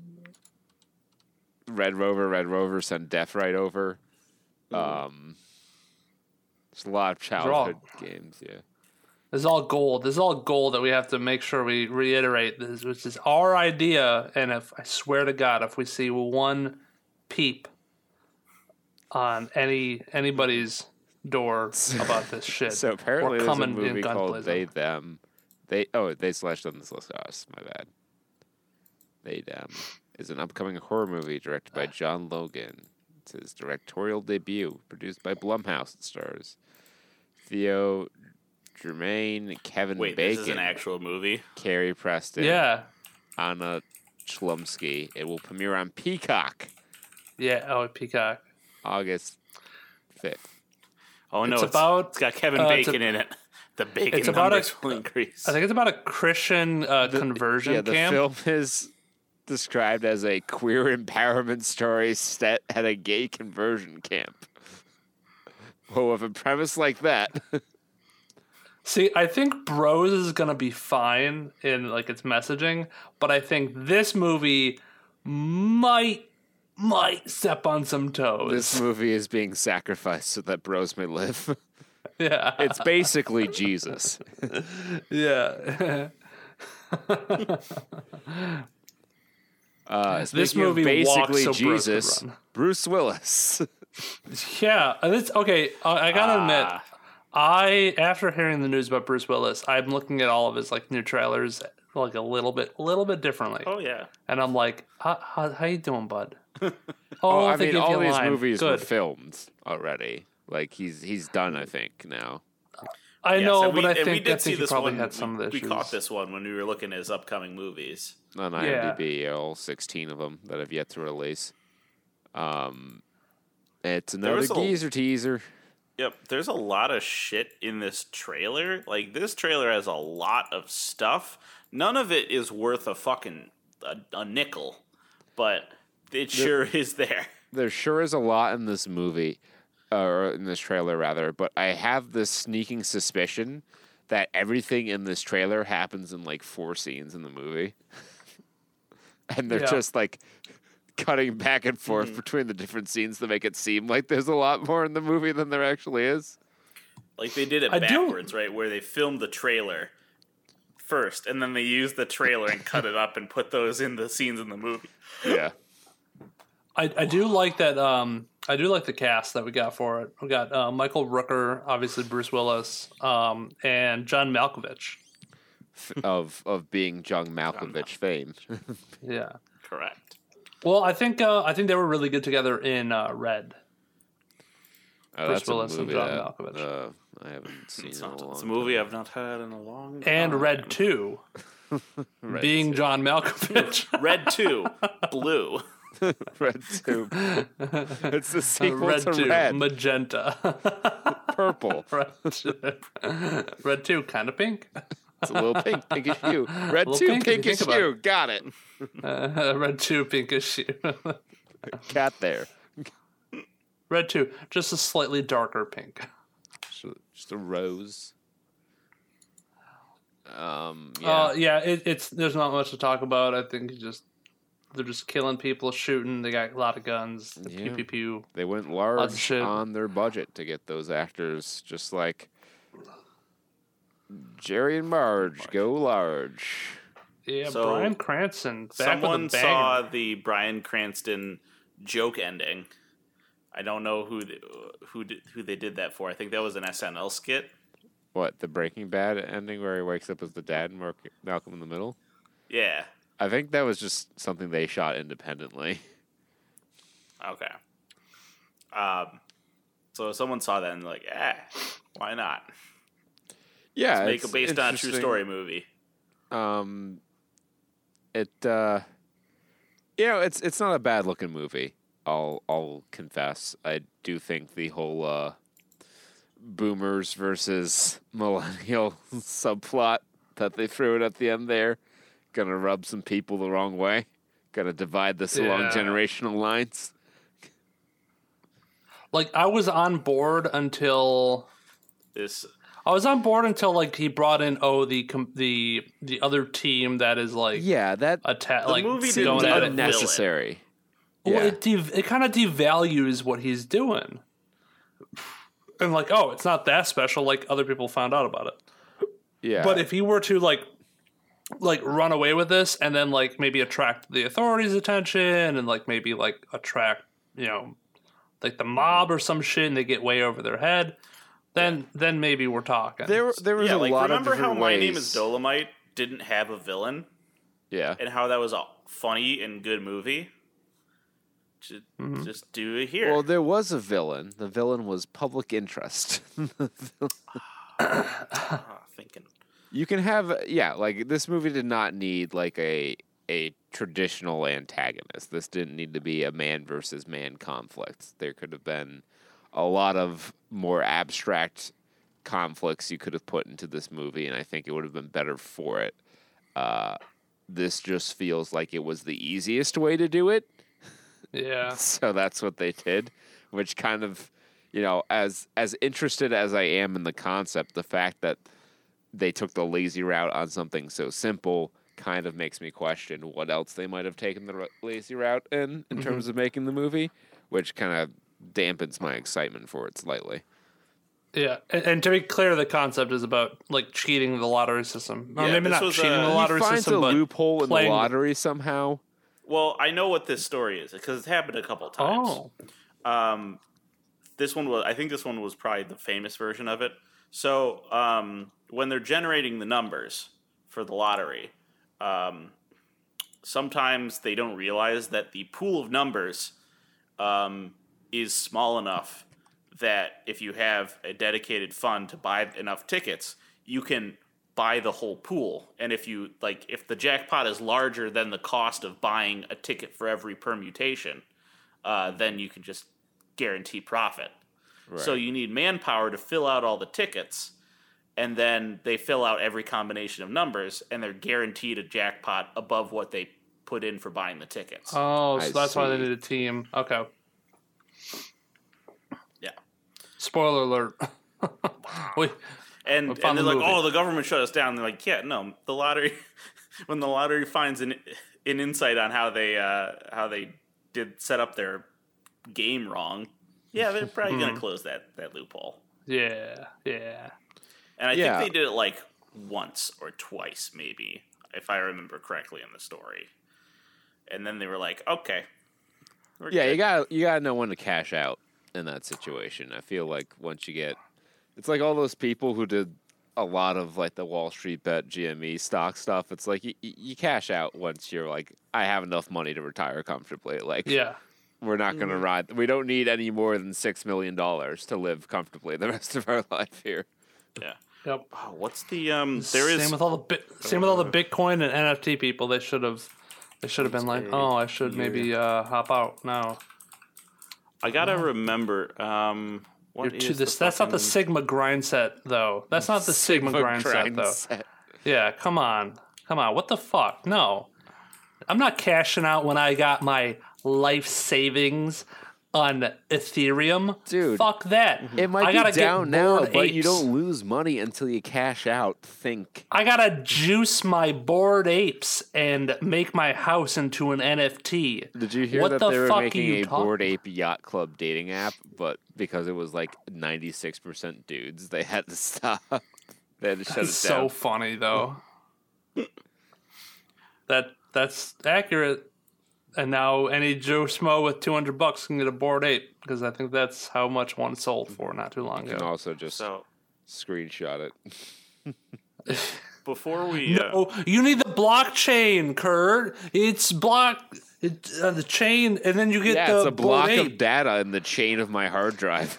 Red Rover, Red Rover, send death right over. Um, there's a lot of all- childhood games. Yeah, This is all gold. This is all gold that we have to make sure we reiterate this, which is our idea. And if I swear to God, if we see one peep on any anybody's door about this shit, So apparently we're there's a coming in movie called blazing. They Them. They oh they slashed on this list. It's my bad. They Them is an upcoming horror movie directed by uh. John Logan. It's his directorial debut, produced by Blumhouse. It stars Theo Germaine, Kevin wait Bacon, this is an actual movie Carrie Preston, Yeah. Anna Chlumsky. It will premiere on Peacock Yeah. Oh, Peacock. August fifth. oh no It's it's, about- it's got kevin uh, it's a- bacon in it the bacon it's about a- numbers will increase I think it's about a Christian uh, conversion Yeah, the film is described as a queer empowerment story set at a gay conversion camp. Well, with a premise like that, See, I think Bros is gonna be fine in like its messaging, but I think this movie might might step on some toes. this movie is being sacrificed so that bros may live. yeah, It's basically Jesus. yeah. Uh, This movie basically so Jesus. Bruce Willis. Yeah, uh, this okay. Uh, I gotta admit, Ah. I after hearing the news about Bruce Willis, I'm looking at all of his like new trailers like a little bit, a little bit differently, Oh yeah. and I'm like, how, how, how you doing, bud? Oh, Oh, I they mean, all these line. movies were filmed already. Like he's he's done, I think now. I Yes, know, and we- but I and we did I see think he this probably one. had some we, of the we caught this one when we were looking at his upcoming movies. On Yeah. IMDb, all sixteen of them that have yet to release. Um, it's another was a- geezer teaser. Yep, there's a lot of shit in this trailer. Like this trailer has a lot of stuff. None of it is worth a fucking a, a nickel, but it sure is there. There sure is a lot in this movie, or in this trailer rather. But I have this sneaking suspicion that everything in this trailer happens in like four scenes in the movie, and they're Yeah. just like cutting back and forth Mm-hmm. between the different scenes to make it seem like there's a lot more in the movie than there actually is. Like they did it I do- backwards, right? Where they filmed the trailer first, and then they used the trailer and cut it up and put those in the scenes in the movie. Yeah. I, I do like that. Um, I do like the cast that we got for it. We got uh, Michael Rooker, obviously Bruce Willis, um, and John Malkovich. of of being John Malkovich fame. Yeah. Correct. Well, I think uh, I think they were really good together in uh, Red. Oh, Bruce that's a Willis and movie John that, Malkovich. I haven't seen It's, in a not, long it's a movie I've not had in a long time. And Red Two, Red being John Malkovich. Red Two, Blue. Red Two. it's the sequel Red to Two, Red. magenta. Purple. Red Two, Red Two, kind of pink. It's a little pink, pinkish hue. Red Two, pink pinkish think hue. Got it. Uh, red Two, pinkish. hue. Cat there. Red Two, just a slightly darker pink. Just a, rose. Um. Yeah. Uh, yeah, it, it's there's not much to talk about. I think just they're just killing people, shooting. They got a lot of guns. The Yeah. pew pew pew. they went large on their budget to get those actors, just like Jerry and Marge go large. Yeah, So, Bryan Cranston. Back Someone with a saw the Bryan Cranston joke ending. I don't know who the, who did, who they did that for. I think that was an SNL skit. What the Breaking Bad ending where he wakes up as the dad and Mark, Malcolm in the Middle? Yeah. I think that was just something they shot independently. Okay. Um. So someone saw that and like, eh, why not? Yeah, Make a based on a true story movie. Um, it uh, you know, it's it's not a bad looking movie. I'll I'll confess. I do think the whole uh, boomers versus millennial subplot that they threw it at the end there gonna rub some people the wrong way. Gonna divide this along generational lines. Like I was on board until This I was on board until like he brought in oh the com- the the other team that is like Yeah, that atta- The like movie going at have it. Well, Yeah. it dev- it kind of devalues what he's doing, and like oh it's not that special. Like other people found out about it. Yeah, But if he were to like like run away with this and then like maybe attract the authorities' attention and like maybe like attract you know like the mob or some shit and they get way over their head, then then maybe we're talking. there there was yeah, a like lot remember of remember how different My. Name Is Dolomite didn't have a villain Yeah, and how that was a funny and good movie. Just, just do it here. Well, there was a villain. The villain was public interest. Ah, thinking. you can have yeah, like this movie did not need like a a traditional antagonist. This didn't need to be a man versus man conflict. There could have been a lot of more abstract conflicts you could have put into this movie, and I think it would have been better for it. Uh, this just feels like it was the easiest way to do it. Yeah, so that's what they did which kind of you know as as interested as i am in the concept the fact that they took the lazy route on something so simple kind of makes me question what else they might have taken the lazy route in in terms of making the movie which kind of dampens my excitement for it slightly. Yeah. And, and to be clear, the concept is about like cheating the lottery system, or Yeah, maybe not was, cheating uh, the He lottery he finds system, a loophole in the lottery somehow Well, I know what this story is because it's happened a couple times. Oh, Um, this one was, I think this one was probably the famous version of it. So, um, when they're generating the numbers for the lottery, um, sometimes they don't realize that the pool of numbers um, is small enough that if you have a dedicated fund to buy enough tickets, you can buy the whole pool. And if you like, if the jackpot is larger than the cost of buying a ticket for every permutation, uh, then you can just guarantee profit. So you need manpower to fill out all the tickets, and then they fill out every combination of numbers, and they're guaranteed a jackpot above what they put in for buying the tickets. oh, so I that's why they see. need a team. Okay. yeah. Spoiler alert. Wait, and, found and they're the like, movie. "Oh, the government shut us down." They're like, "Yeah, no, the lottery." when the lottery finds an an insight on how they uh, how they did set up their game wrong, yeah, they're probably Hmm. gonna close that that loophole. yeah, yeah. And I Yeah. think they did it like once or twice, maybe, if I remember correctly in the story. And then they were like, "Okay, we're Yeah, good." you got you got to know when to cash out in that situation. I feel like once you get, it's like all those people who did a lot of like the Wall Street bet GME stock stuff. It's like you, you cash out once you're like, I have enough money to retire comfortably. Like, Yeah. we're not going to Mm-hmm. ride. We don't need any more than six million dollars to live comfortably the rest of our life here. yeah. Yep. Oh, what's the um? There is same with all the bit, same with all the Bitcoin and NFT people. They should have, they should have been like, oh, I should maybe uh, hop out now. I gotta remember. Um, what You're is this, the that's not the Sigma grind set though. That's not the Sigma, grind, set though. set. Yeah, come on, come on. What the fuck? No, I'm not cashing out when I got my life savings on Ethereum, Dude, Fuck that. It might I gotta be down now, Bored but you don't lose money until you cash out. Think. I gotta juice my bored apes and make my house into an NFT. Did you hear What that the they were making a talking- Bored Ape Yacht Club dating app, but because it was like ninety six percent dudes, they had to stop. They had to shut it It's so funny though. that that's accurate. And now any Joe Schmo with two hundred bucks can get a bored ape because I think that's how much one sold for not too long ago. You can also just So screenshot it. before we, uh, Oh, you need the blockchain, Kurt. It's block it, uh, the chain, and then you get Yeah, the it's a block Bored of data in the chain of my hard drive.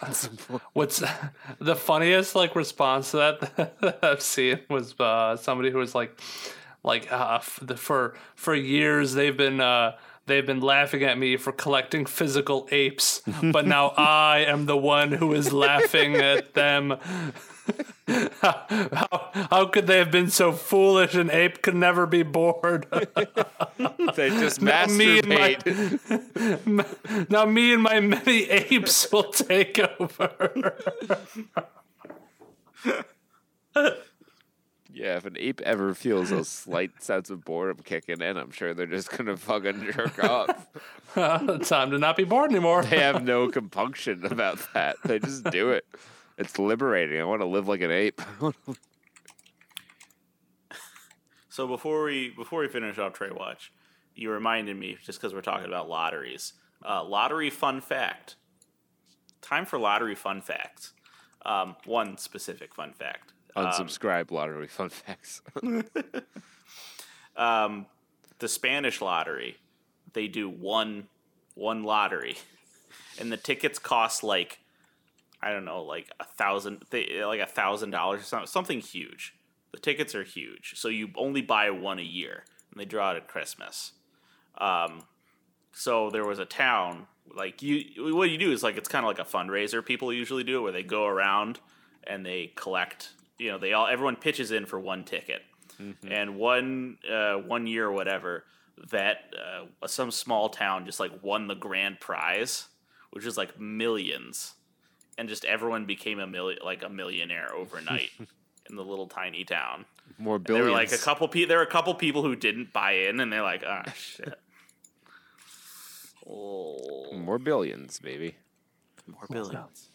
What's the funniest like response to that that I've seen was uh, somebody who was like, like uh, f- the, for for years they've been uh, they've been laughing at me for collecting physical apes, but now I am the one who is laughing at them. how, how, how could they have been so foolish? An ape could never be bored. they just Now me and my- masturbate. now me and my many apes will take over. Yeah, if an ape ever feels a slight sense of boredom kicking in, I'm sure they're just gonna fucking jerk off. Time to not be bored anymore. They have no compunction about that. They just do it. It's liberating. I want to live like an ape. so before we before we finish off Trae Watch, you reminded me just because we're talking about lotteries. Uh, lottery fun fact. Time for lottery fun facts. Um, one specific fun fact. Unsubscribe lottery fun facts. um, the Spanish lottery, they do one one lottery, and the tickets cost like I don't know, like a thousand, they, like a thousand dollars or something, something huge. The tickets are huge, so you only buy one a year, and they draw it at Christmas. Um, so there was a town like you. What you do is like it's kind of like a fundraiser. People usually do it where they go around and they collect. You know, they all everyone pitches in for one ticket, and one uh, one year or whatever that uh, some small town just like won the grand prize, which is like millions, and just everyone became a million like a millionaire overnight in the little tiny town. More billions. There were billions. like a couple people. There were a couple people who didn't buy in, and they're like, "Ah, shit." Oh, More billions, baby. more billions.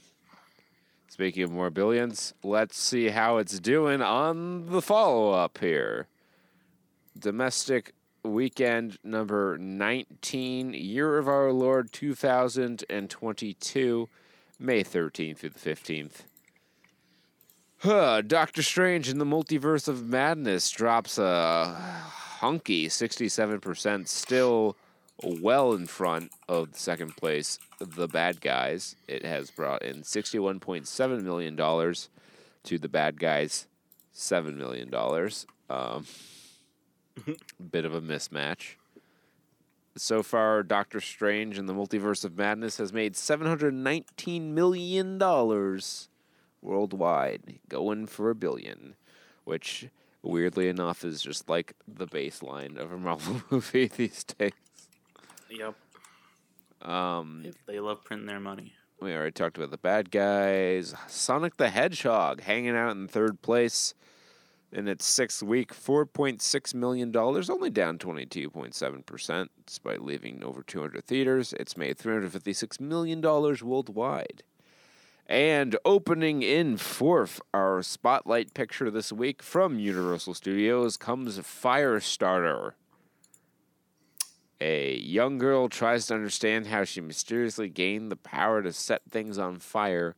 Speaking of more billions, let's see how it's doing on the follow up here. Domestic weekend number 19, year of our Lord 2022, May 13th through the 15th. Huh, Doctor Strange in the Multiverse of Madness drops a hunky 67%, still well in front of the second place, The Bad Guys. It has brought in $61.7 million to The Bad Guys, $7 million. Um, bit of a mismatch. So far, Doctor Strange and the Multiverse of Madness has made $719 million worldwide, going for a billion, which weirdly enough is just like the baseline of a Marvel movie these days. Yep. Um, If they love printing their money. we already talked about the bad guys. Sonic the Hedgehog hanging out in third place in its sixth week, $4.6 million, only down 22.7%, despite leaving over 200 theaters. It's made $356 million worldwide. And opening in fourth, our spotlight picture this week from Universal Studios comes Firestarter. A young girl tries to understand how she mysteriously gained the power to set things on fire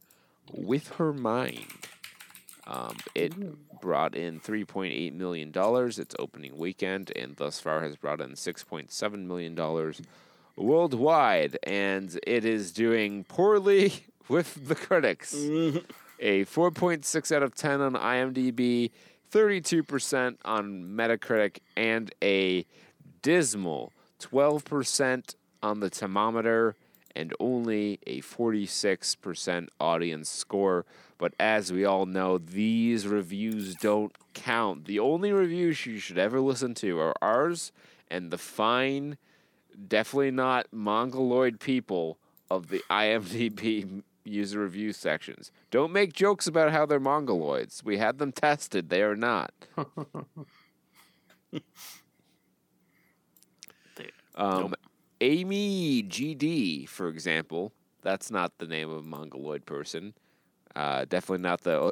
with her mind. Um, it brought in $3.8 million its opening weekend, and thus far has brought in $6.7 million worldwide. And it is doing poorly with the critics. A 4.6 out of 10 on IMDb, 32% on Metacritic, and a dismal 12% on the thermometer and only a 46% audience score. But as we all know, these reviews don't count. The only reviews you should ever listen to are ours and the fine, definitely not mongoloid people of the IMDb user review sections. Don't make jokes about how they're mongoloids. We had them tested, they are not. Um, Nope. Amy GD, for example, that's not the name of a mongoloid person. Uh, definitely not the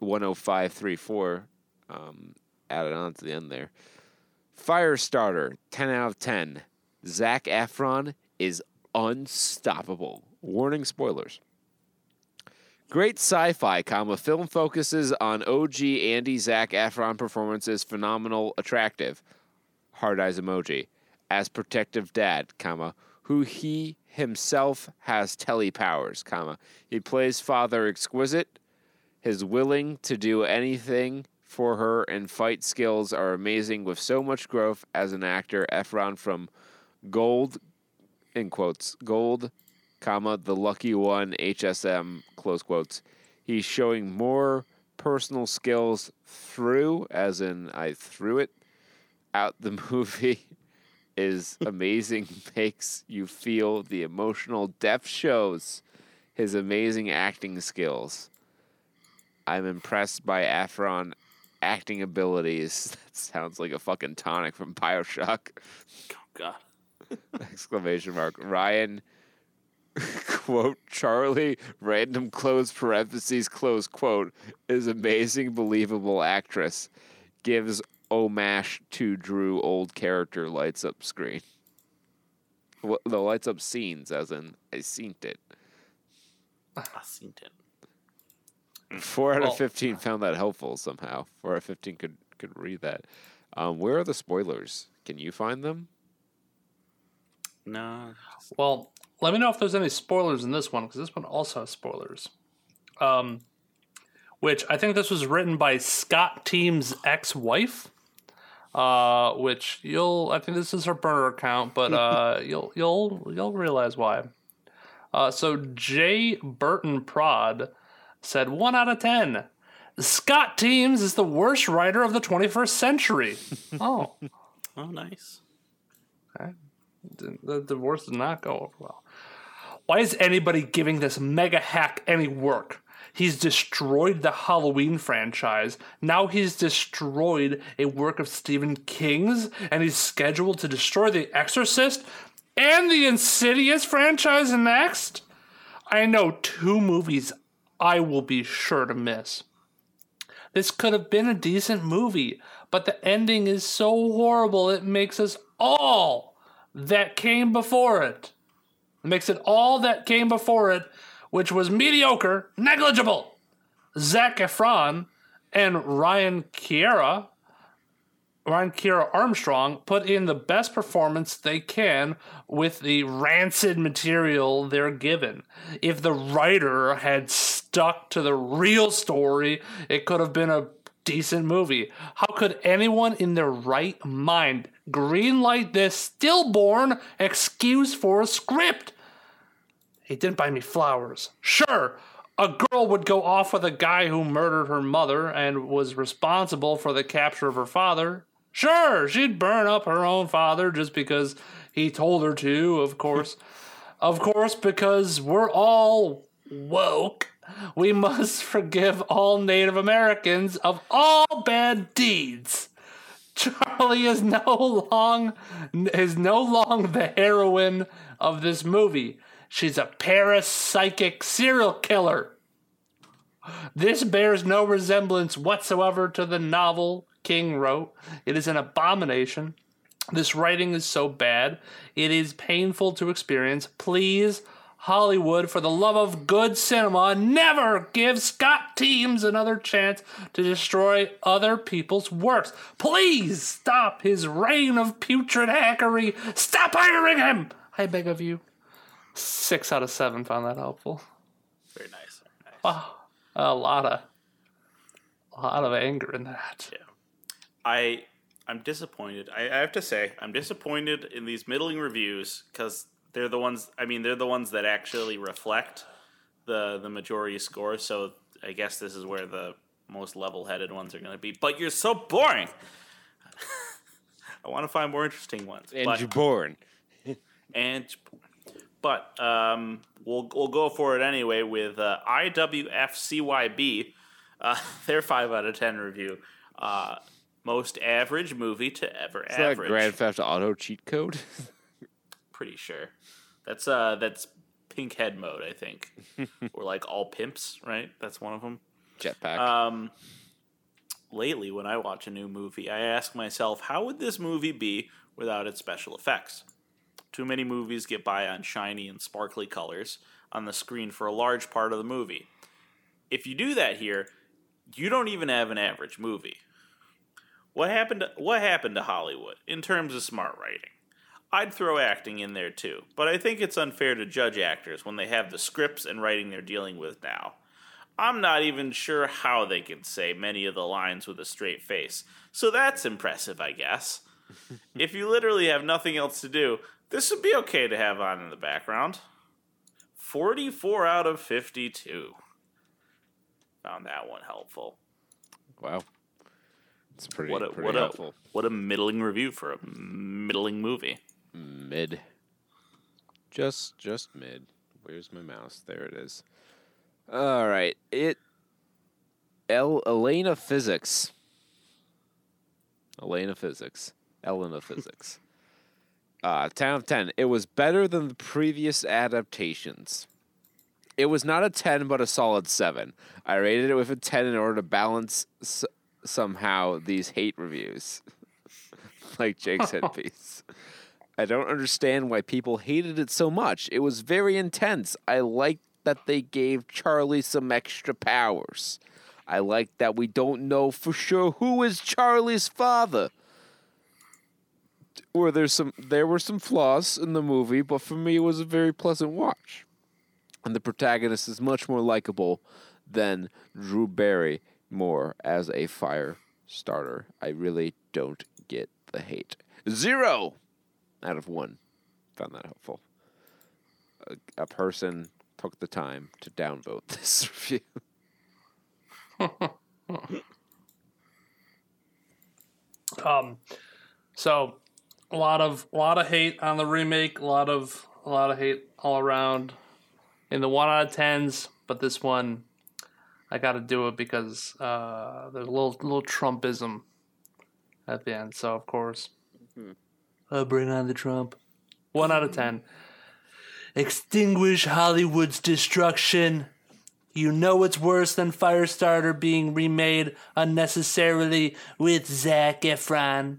10534 um, added on to the end there. Firestarter, 10 out of 10. Zac Efron is unstoppable. Warning spoilers. Great sci-fi comma film focuses on OG Andy Zac Efron performances phenomenal attractive hard eyes emoji as protective dad, comma, who he himself has telepowers, comma. He plays father exquisite. His willing to do anything for her and fight skills are amazing with so much growth as an actor. Efron from Gold, in quotes, Gold, comma, the lucky one, HSM, close quotes. He's showing more personal skills through, as in I threw it, out the movie is amazing, makes you feel the emotional depth shows his amazing acting skills. I'm impressed by Afron acting abilities. That sounds like a fucking tonic from Bioshock. Oh God. Exclamation mark. Ryan quote Charlie random close parentheses close quote is amazing believable actress gives homage to Drew old character lights up screen. Well, the lights up scenes as in I seen it. I seen it. Four out Well- of fifteen found that helpful somehow. Four out of fifteen could could read that. Um, where are the spoilers? Can you find them? No. Well, let me know if there's any spoilers in this one because this one also has spoilers. Um, which I think this was written by Scott Teems' ex-wife. Uh, which you'll I think this is her burner account, but uh, you'll you'll you'll realize why. Uh, so Jay Burton Prod said one out of ten. Scott Teems is the worst writer of the 21st century. oh, Oh, nice. the, the divorce did not go over well. Why is anybody giving this mega hack any work? He's destroyed the Halloween franchise. Now he's destroyed a work of Stephen King's, and he's scheduled to destroy The Exorcist and the Insidious franchise next. I know two movies I will be sure to miss. This could have been a decent movie, but the ending is so horrible it makes us all that came before it. It makes it all that came before it, which was mediocre, negligible. Zac Efron and Ryan Kiera Ryan Kiera Armstrong put in the best performance they can with the rancid material they're given. If the writer had stuck to the real story, it could have been a decent movie. How could anyone in their right mind greenlight this stillborn excuse for a script? He didn't buy me flowers. Sure, a girl would go off with a guy who murdered her mother and was responsible for the capture of her father. Sure, she'd burn up her own father just because he told her to, of course. of course, because we're all woke. We must forgive all Native Americans of all bad deeds. Charlie is no long is no long the heroine of this movie. She's a parapsychic serial killer. This bears no resemblance whatsoever to the novel King wrote. It is an abomination. This writing is so bad. It is painful to experience. Please, Hollywood, for the love of good cinema, never give Scott Teems another chance to destroy other people's works. Please stop his reign of putrid hackery. Stop hiring him! I beg of you. Six out of seven found that helpful. Very nice. Very nice. Wow. A lot of, a lot of anger in that. Yeah. I I'm disappointed. I, I have to say I'm disappointed in these middling reviews because they're the ones. I mean, they're the ones that actually reflect the the majority score. So I guess this is where the most level-headed ones are going to be. But you're so boring. I want to find more interesting ones. And but, you're born. and but um, we'll we'll go for it anyway with uh, IWFCYB. Uh, their five out of ten review. Uh, most average movie to ever Is that average. Grand Theft Auto cheat code? Pretty sure. That's uh that's pink head mode, I think. or like all pimps, right? That's one of them. Jetpack. Um lately when I watch a new movie, I ask myself, how would this movie be without its special effects? Too many movies get by on shiny and sparkly colors on the screen for a large part of the movie. If you do that here, you don't even have an average movie. What happened to, what happened to Hollywood in terms of smart writing? I'd throw acting in there too, but I think it's unfair to judge actors when they have the scripts and writing they're dealing with now. I'm not even sure how they can say many of the lines with a straight face, so that's impressive, I guess. if you literally have nothing else to do, this would be okay to have on in the background. 44 out of 52. Found that one helpful. wow. It's pretty, What a pretty what helpful. a what a middling review for a middling movie. Mid. Just just mid. Where's my mouse? There it is. All right. It El Elena Physics. Elena Physics. Elena Physics. Uh, 10 out of 10. It was better than the previous adaptations. It was not a 10, but a solid 7. I rated it with a 10 in order to balance s- somehow these hate reviews. like Jake's headpiece. I don't understand why people hated it so much. It was very intense. I like that they gave Charlie some extra powers. I like that we don't know for sure who is Charlie's father. Or there's some there were some flaws in the movie, but for me it was a very pleasant watch. And the protagonist is much more likable than Drew Barrymore as a fire starter. I really don't get the hate. Zero out of one. Found that helpful. A, a person took the time to downvote this review. Um, so a lot of a lot of hate on the remake, a lot of a lot of hate all around in the one out of tens, but this one I got to do it because uh, there's a little little Trumpism at the end. So of course, uh, bring on the Trump. One out of ten. Extinguish Hollywood's destruction. You know it's worse than Firestarter being remade unnecessarily with Zac Efron.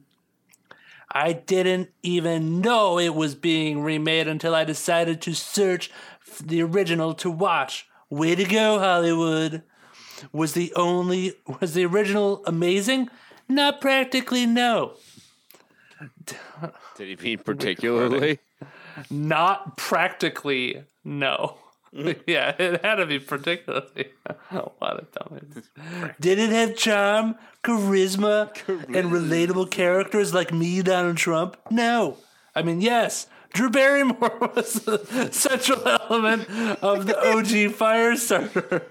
I didn't even know it was being remade until I decided to search the original to watch. Way to go, Hollywood. Was the only was the original amazing? Not practically no. Did he mean particularly? Not practically no. yeah, it had to be particularly. what a dumbass. Did it have charm, charisma, and relatable characters like me, Donald Trump? No. I mean, yes, Drew Barrymore was the central element of the OG Firestarter.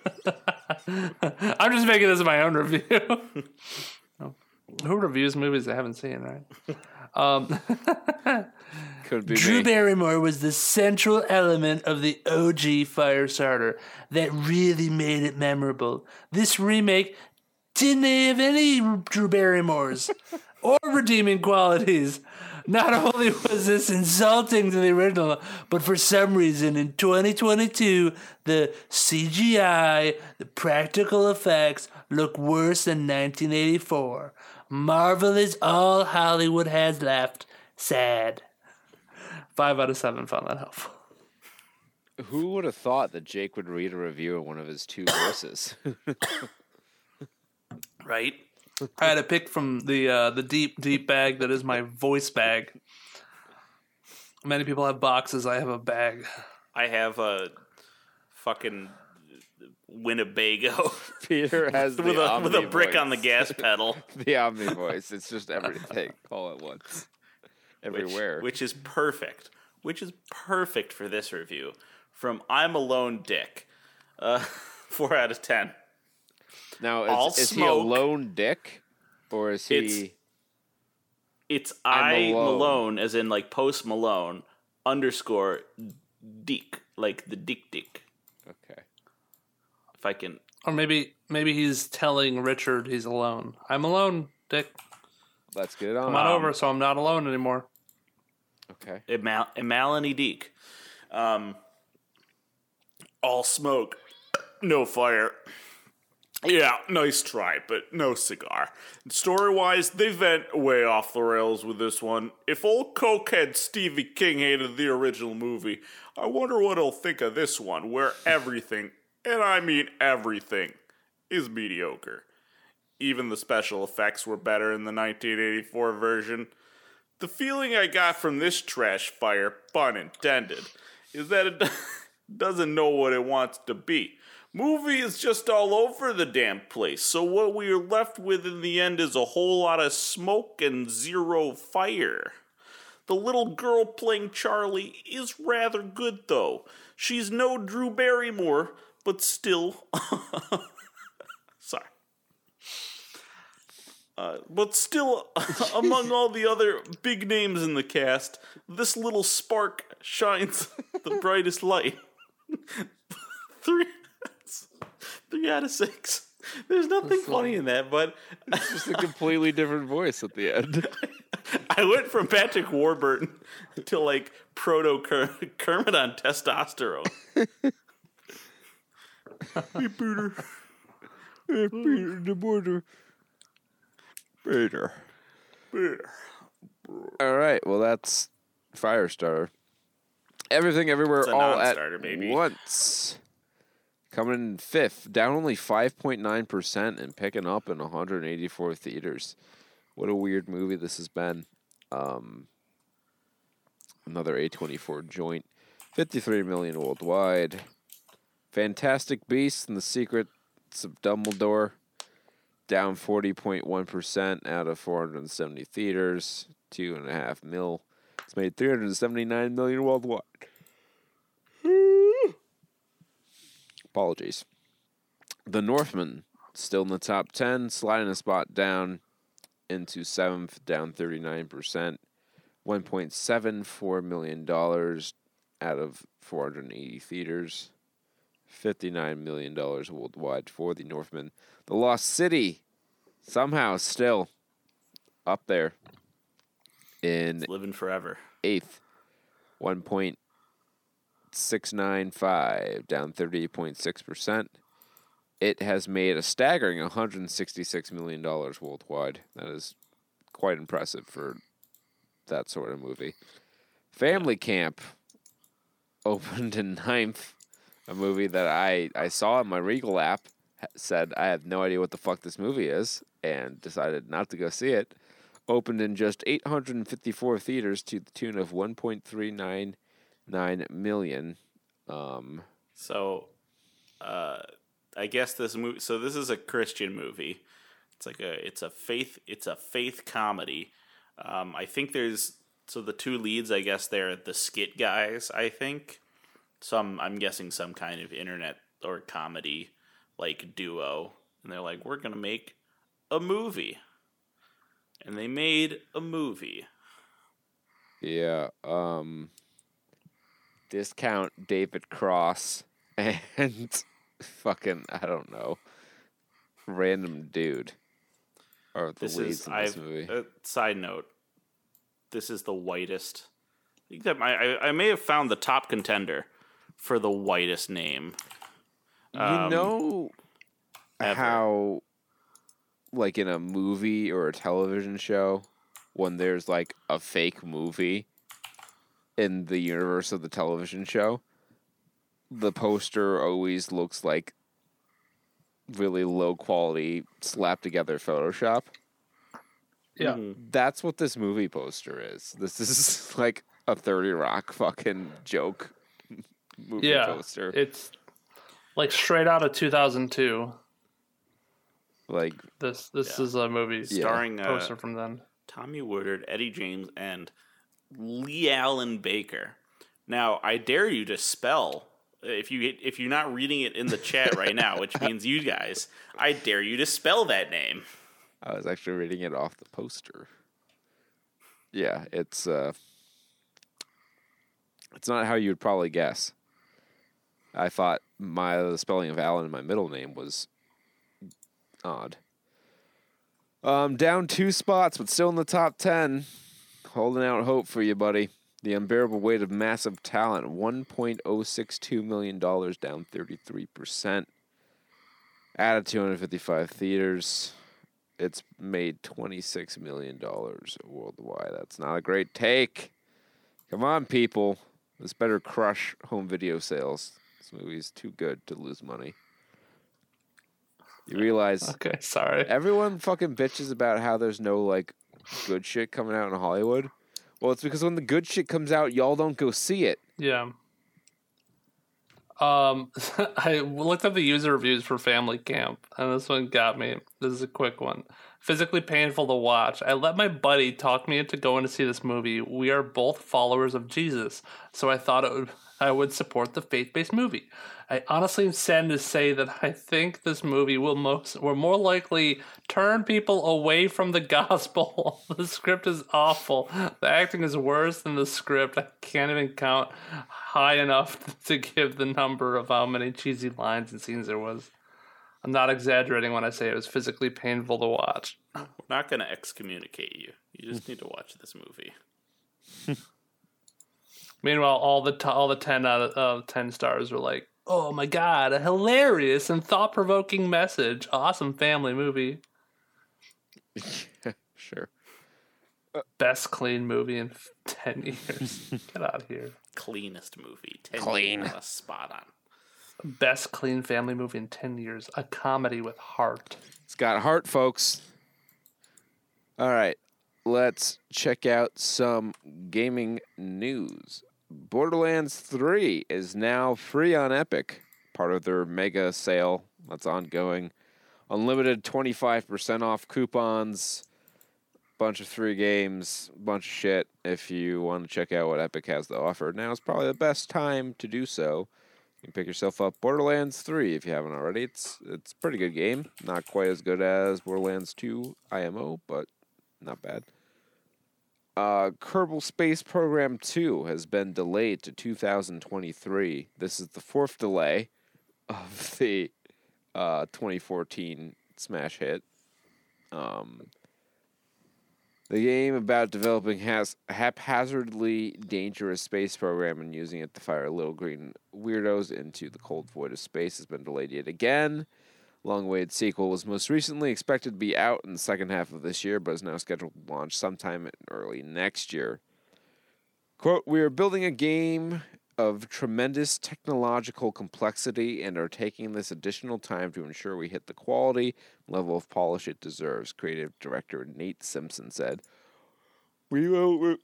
I'm just making this my own review. Who reviews movies I haven't seen, right? Um, Could be Drew me. Barrymore was the central element of the OG Firestarter that really made it memorable. This remake didn't have any Drew Barrymores or redeeming qualities. Not only was this insulting to the original, but for some reason in 2022, the CGI, the practical effects look worse than 1984. Marvel is all Hollywood has left. Sad. Five out of seven found that helpful. Who would have thought that Jake would read a review of one of his two voices? Right? I had a pick from the uh, the deep deep bag that is my voice bag. Many people have boxes. I have a bag. I have a fucking Winnebago Peter has the with a with a Omni brick on the gas pedal, the Omni voice. It's just everything all at once, which, everywhere. which is perfect. Which is perfect for this review. From I'm Alone Dick, uh, four out of ten. now, all is, is he a smoke. lone dick, or is he? It's- It's I'm alone. Malone, as in like Post Malone underscore Dick, like the Dick Dick. okay. If I can, Or maybe maybe he's telling Richard he's alone. I'm alone, Dick. Let's get it on. Come on over, so I'm not alone anymore. Okay. Emalini Deek. Um, all smoke, no fire. Yeah, nice try, but no cigar. Story wise, they went way off the rails with this one. If old cokehead Stevie King hated the original movie, I wonder what he'll think of this one, where everything, and I mean everything, is mediocre. Even the special effects were better in the 1984 version. The feeling I got from this trash fire, pun intended, is that it doesn't know what it wants to be. Movie is just all over the damn place, so what we are left with in the end is a whole lot of smoke and zero fire. The little girl playing Charlie is rather good, though. She's no Drew Barrymore, but still. Sorry. Uh, but still, among all the other big names in the cast, this little spark shines the brightest light. three, three out of six. There's nothing funny in that, but it's Just a completely different voice at the end. I went from Patrick Warburton to like proto Kermit on testosterone. hey, Peter. Peter the border. Peter. Peter. All right. Well, that's Firestarter. Everything, everywhere, all at baby. once. Coming in fifth, down only five point nine percent, and picking up in 184 theaters. What a weird movie this has been. Um, another A24 joint, 53 million worldwide. Fantastic Beasts and the Secrets of Dumbledore, down 40.1% out of 470 theaters, two and a half mil. It's made 379 million worldwide. Apologies. The Northman still in the top 10, sliding a spot down into seventh, down 39%. $1.74 million out of 480 theaters. $59 million worldwide for the Northman. The Lost City, somehow still up there in Living forever. eighth, one point six nine five, down thirty eight point six percent. it has made a staggering 166 million dollars worldwide. That is quite impressive for that sort of movie. Family Camp opened in ninth, a movie that I I saw in my Regal app said I have no idea what the fuck this movie is and decided not to go see it. Opened in just 854 theaters to the tune of 1.399 million. Um, So, uh, I guess this movie. So this is a Christian movie. It's like a. It's a faith. It's a faith comedy. Um, I think there's. So the two leads, I guess they're the skit guys. I think. Some. I'm guessing some kind of internet or comedy like duo, and they're like, we're gonna make a movie, and they made a movie. Yeah. Um discount David Cross and fucking I don't know. Random dude. or the This leads is. in this I've. movie. Uh, side note. This is the whitest. I think that I, I I may have found the top contender for the whitest name. you um, know ever. how like in a movie or a television show when there's like a fake movie in the universe of the television show the poster always looks like really low quality slapped together photoshop Yeah. Mhm. that's what this movie poster is this is like a 30 rock fucking joke movie Yeah. poster It's like straight out of 2002. like This this Yeah. is a movie Yeah. Starring uh, poster from then. Tommy Woodard, Eddie James, and Lee Allen Baker. Now, I dare you to spell if you if you're not reading it in the chat right now, which means you guys, I dare you to spell that name. I was actually reading it off the poster. Yeah, it's uh it's not how you'd probably guess. I thought my the spelling of Alan in my middle name was odd. Um down two spots but still in the top 10. Holding out hope for you, buddy. The unbearable weight of massive talent, $1.062 million, down 33%. Out of 255 theaters, it's made $26 million worldwide. That's not a great take. Come on, people. This better crush home video sales. This movie's too good to lose money. You realize Okay, sorry. everyone fucking bitches about how there's no like good shit coming out in Hollywood. Well, it's because when the good shit comes out, y'all don't go see it. Yeah. Um, I looked up the user reviews for Family Camp, and this one got me. This is a quick one. Physically painful to watch. I let my buddy talk me into going to see this movie. We are both followers of Jesus, so I thought it would, I would support the faith-based movie. I honestly am saddened to say that I think this movie will most will more likely turn people away from the gospel. the script is awful. The acting is worse than the script. I can't even count high enough to give the number of how many cheesy lines and scenes there was. I'm not exaggerating when I say it was physically painful to watch. We're not going to excommunicate you. You just need to watch this movie. Meanwhile, all the t- all the ten out of uh, ten stars were like, "Oh my god, a hilarious and thought provoking message, awesome family movie, Yeah, sure. best clean movie in ten years." Get out of here. Cleanest movie. 10 Clean. years, uh, Spot on. Best clean family movie in ten years. A comedy with heart. It's got heart, folks. All right, let's check out some gaming news. Borderlands 3 is now free on Epic, part of their mega sale that's ongoing. Unlimited 25% off coupons, bunch of free games, bunch of shit. If you want to check out what Epic has to offer, now is probably the best time to do so. You can pick yourself up Borderlands 3 if you haven't already. It's it's a pretty good game. Not quite as good as Borderlands 2 IMO, but not bad. Uh, Kerbal Space Program 2 has been delayed to 2023. This is the fourth delay of the uh, 2014 smash hit. Um, the game about developing has haphazardly dangerous space program and using it to fire little green weirdos into the cold void of space has been delayed yet again. Long awaited sequel was most recently expected to be out in the second half of this year, but is now scheduled to launch sometime early next year. Quote, We are building a game of tremendous technological complexity and are taking this additional time to ensure we hit the quality level of polish it deserves, creative director Nate Simpson said. We will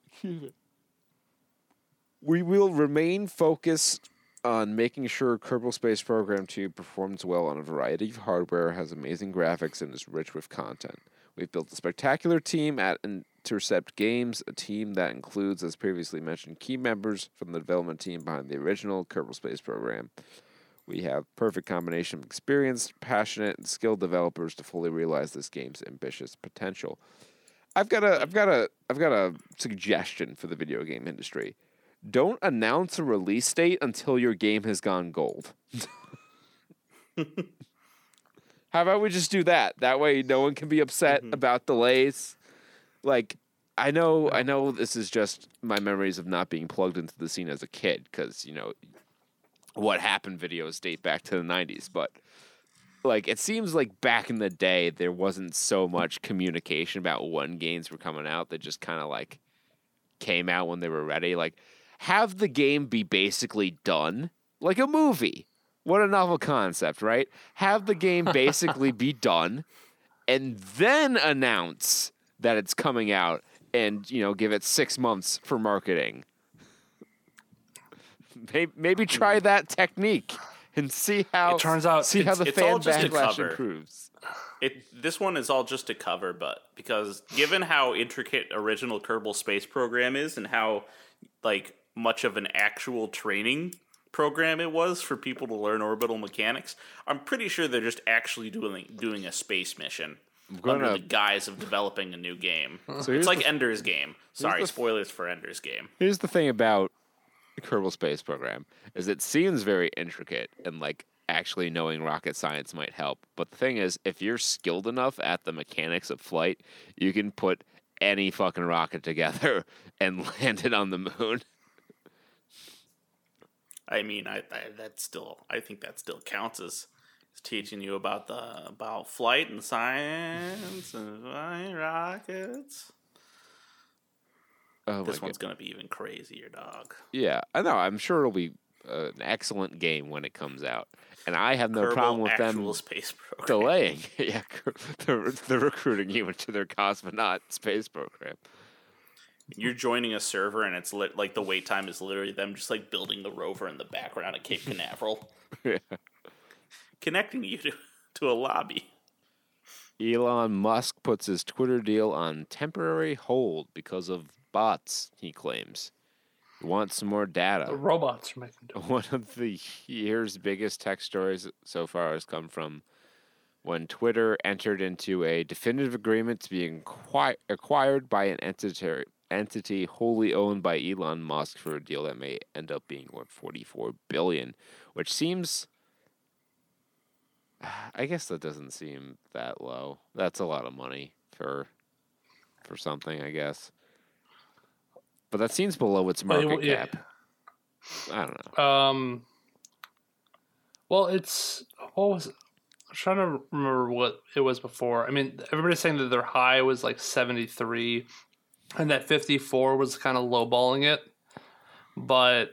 we will remain focused on making sure Kerbal Space Program 2 performs well on a variety of hardware, has amazing graphics, and is rich with content. We've built a spectacular team at Intercept Games, a team that includes, as previously mentioned, key members from the development team behind the original Kerbal Space Program. We have perfect combination of experienced, passionate, and skilled developers to fully realize this game's ambitious potential. I've got a I've got a I've got a suggestion for the video game industry don't announce a release date until your game has gone gold. How about we just do that? That way no one can be upset mm-hmm. about delays. Like I know I know this is just my memories of not being plugged into the scene as a kid cuz you know what happened videos date back to the 90s, but like it seems like back in the day there wasn't so much communication about when games were coming out that just kind of like came out when they were ready. Like have the game be basically done like a movie. What a novel concept, right? Have the game basically be done and then announce that it's coming out and, you know, give it 6 months for marketing. Maybe, maybe try that technique and see how it turns out see how the fan backlash improves. It this one is all just a cover, but because given how intricate original Kerbal Space Program is and how like much of an actual training program it was for people to learn orbital mechanics. I'm pretty sure they're just actually doing doing a space mission under the guise of developing a new game. So it's like the, Ender's Game. Sorry, spoilers for Ender's Game. Here's the thing about the Kerbal Space Program is it seems very intricate and like actually knowing rocket science might help. But the thing is, if you're skilled enough at the mechanics of flight, you can put any fucking rocket together and land it on the moon. I mean, I, I that still I think that still counts as, as teaching you about the about flight and science and flying rockets. Oh this one's God. gonna be even crazier, dog. Yeah, I know. I'm sure it'll be uh, an excellent game when it comes out, and I have no Kerbal problem with them space delaying. yeah, they're, they're recruiting you into their cosmonaut space program you're joining a server and it's lit, like the wait time is literally them just like building the rover in the background at Cape Canaveral, yeah. connecting you to, to a lobby. Elon Musk puts his Twitter deal on temporary hold because of bots. He claims he wants some more data. The robots are making. Dope. One of the year's biggest tech stories so far has come from when Twitter entered into a definitive agreement to be acquired by an entity entity wholly owned by Elon Musk for a deal that may end up being worth 44 billion, which seems I guess that doesn't seem that low. That's a lot of money for for something, I guess. But that seems below its market well, yeah. cap. I don't know. Um well, it's what was? I'm trying to remember what it was before. I mean, everybody's saying that their high was like 73 and that 54 was kind of lowballing it. But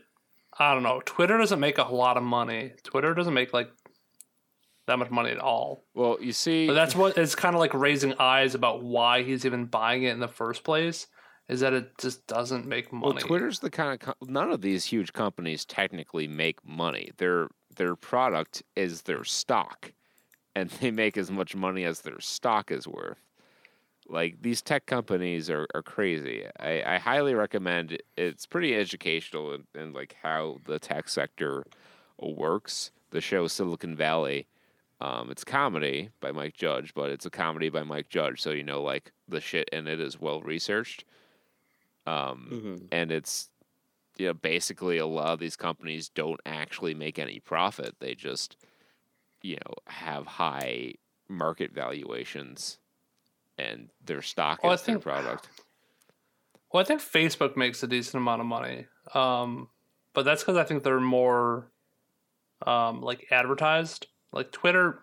I don't know. Twitter doesn't make a lot of money. Twitter doesn't make like that much money at all. Well, you see, but that's what it's kind of like raising eyes about why he's even buying it in the first place. Is that it just doesn't make money? Well, Twitter's the kind of com- none of these huge companies technically make money. Their their product is their stock, and they make as much money as their stock is worth. Like these tech companies are, are crazy. I, I highly recommend it. It's pretty educational in, in like how the tech sector works. The show Silicon Valley. Um, it's comedy by Mike Judge, but it's a comedy by Mike Judge, so you know like the shit in it is well researched. Um, mm-hmm. and it's you know basically a lot of these companies don't actually make any profit. They just you know have high market valuations and their stock well, is think, their product. Well, I think Facebook makes a decent amount of money, um, but that's because I think they're more um, like advertised. Like Twitter,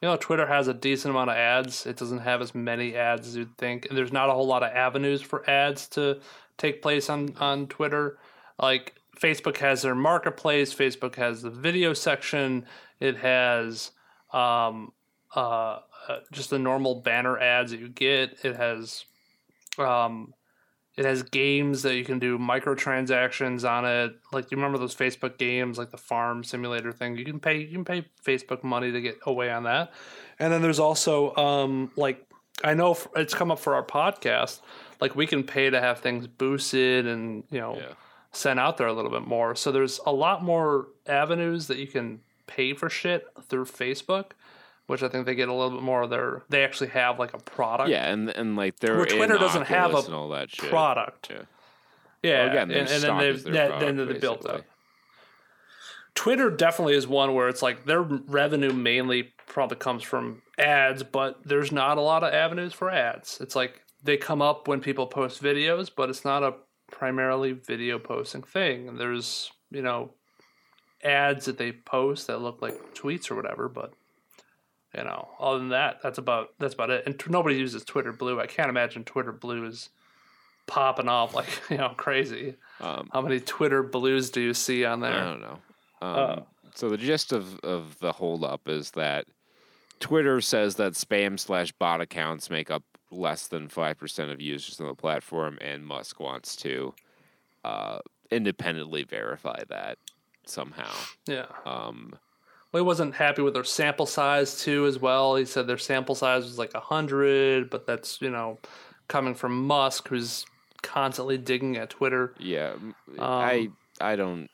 you know, Twitter has a decent amount of ads. It doesn't have as many ads as you'd think. And there's not a whole lot of avenues for ads to take place on, on Twitter. Like Facebook has their marketplace, Facebook has the video section, it has um, uh, uh, just the normal banner ads that you get. It has um, it has games that you can do microtransactions on it. Like you remember those Facebook games, like the farm simulator thing. You can pay you can pay Facebook money to get away on that. And then there's also um, like I know it's come up for our podcast. Like we can pay to have things boosted and you know yeah. sent out there a little bit more. So there's a lot more avenues that you can pay for shit through Facebook which I think they get a little bit more of their. They actually have like a product. Yeah, and and like they're where Twitter doesn't have a and all that shit. product. Yeah, yeah, well, again, and, and then that, then they built up. Twitter definitely is one where it's like their revenue mainly probably comes from ads, but there's not a lot of avenues for ads. It's like they come up when people post videos, but it's not a primarily video posting thing. And there's, you know, ads that they post that look like tweets or whatever, but you know, other than that, that's about that's about it. And t- nobody uses Twitter Blue. I can't imagine Twitter Blue is popping off like you know crazy. Um, How many Twitter Blues do you see on there? I don't know. Um, uh, so the gist of of the holdup is that Twitter says that spam slash bot accounts make up less than five percent of users on the platform, and Musk wants to uh, independently verify that somehow. Yeah. Um, he wasn't happy with their sample size too, as well. He said their sample size was like hundred, but that's you know coming from Musk, who's constantly digging at Twitter. Yeah, um, I I don't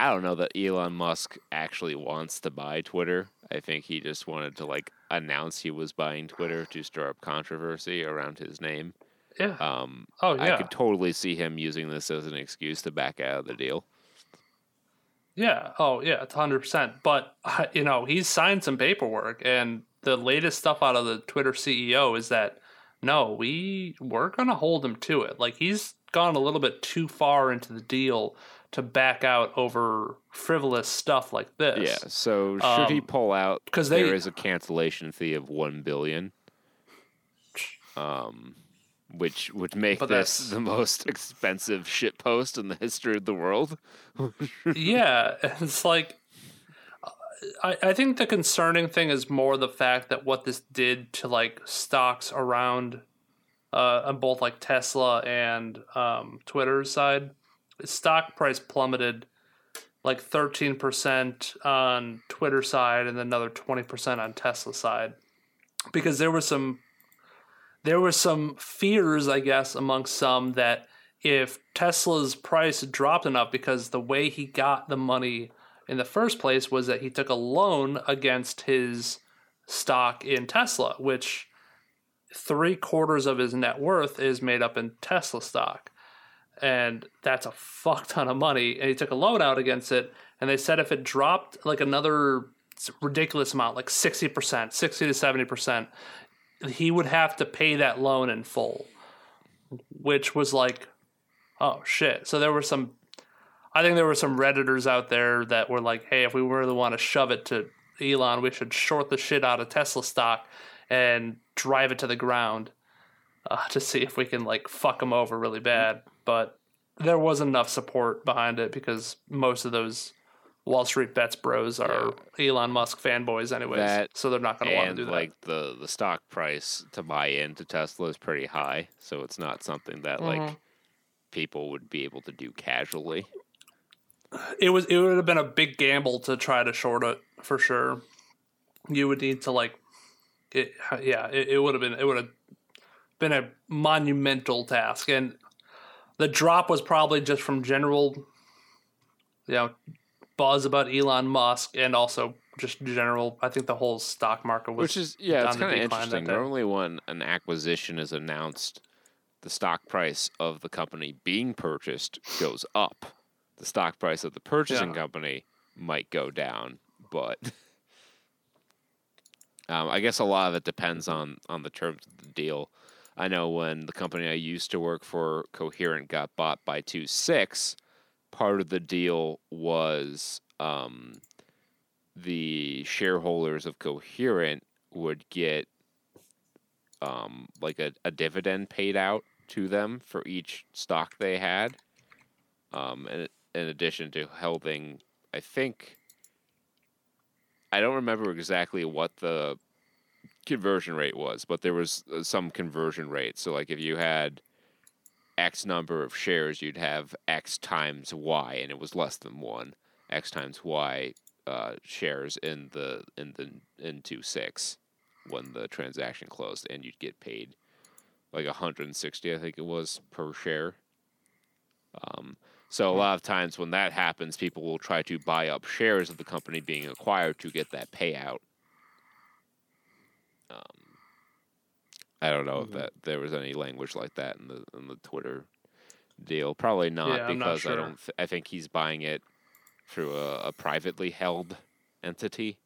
I don't know that Elon Musk actually wants to buy Twitter. I think he just wanted to like announce he was buying Twitter to stir up controversy around his name. Yeah. Um, oh yeah. I could totally see him using this as an excuse to back out of the deal. Yeah. Oh, yeah. It's hundred percent. But you know, he's signed some paperwork, and the latest stuff out of the Twitter CEO is that no, we we're gonna hold him to it. Like he's gone a little bit too far into the deal to back out over frivolous stuff like this. Yeah. So should um, he pull out? Because there is a cancellation fee of one billion. Um, which would make but this the most expensive shit post in the history of the world. yeah, it's like I, I think the concerning thing is more the fact that what this did to like stocks around uh, on both like Tesla and um, Twitter's side. Stock price plummeted like 13% on Twitter side and another 20% on Tesla side because there was some there were some fears, I guess, amongst some that if Tesla's price dropped enough, because the way he got the money in the first place was that he took a loan against his stock in Tesla, which three quarters of his net worth is made up in Tesla stock. And that's a fuck ton of money. And he took a loan out against it. And they said if it dropped like another ridiculous amount, like 60%, 60 to 70%, he would have to pay that loan in full, which was like, oh shit. So there were some, I think there were some redditors out there that were like, hey, if we really want to shove it to Elon, we should short the shit out of Tesla stock and drive it to the ground uh, to see if we can like fuck him over really bad. But there was enough support behind it because most of those Wall Street bets bros are yeah. Elon Musk fanboys, anyways. That, so they're not going to want to do that. Like the the stock price to buy into Tesla is pretty high, so it's not something that mm-hmm. like people would be able to do casually. It was it would have been a big gamble to try to short it for sure. You would need to like, it, yeah, it, it would have been it would have been a monumental task, and the drop was probably just from general, you know, buzz about Elon Musk and also just general. I think the whole stock market was which is yeah, it's kind of interesting. Normally, when an acquisition is announced, the stock price of the company being purchased goes up. The stock price of the purchasing yeah. company might go down, but um, I guess a lot of it depends on on the terms of the deal. I know when the company I used to work for, Coherent, got bought by Two Six part of the deal was um, the shareholders of Coherent would get um, like a, a dividend paid out to them for each stock they had. Um, and in addition to helping, I think I don't remember exactly what the conversion rate was, but there was uh, some conversion rate. So, like, if you had X number of shares, you'd have X times Y, and it was less than one. X times Y uh, shares in the in the into six when the transaction closed, and you'd get paid like 160, I think it was per share. Um, so a lot of times when that happens, people will try to buy up shares of the company being acquired to get that payout. Um, I don't know Mm-hmm. if that there was any language like that in the in the Twitter deal. Probably not Yeah, I'm not because I don't. Th- I think he's buying it through a, a privately held entity.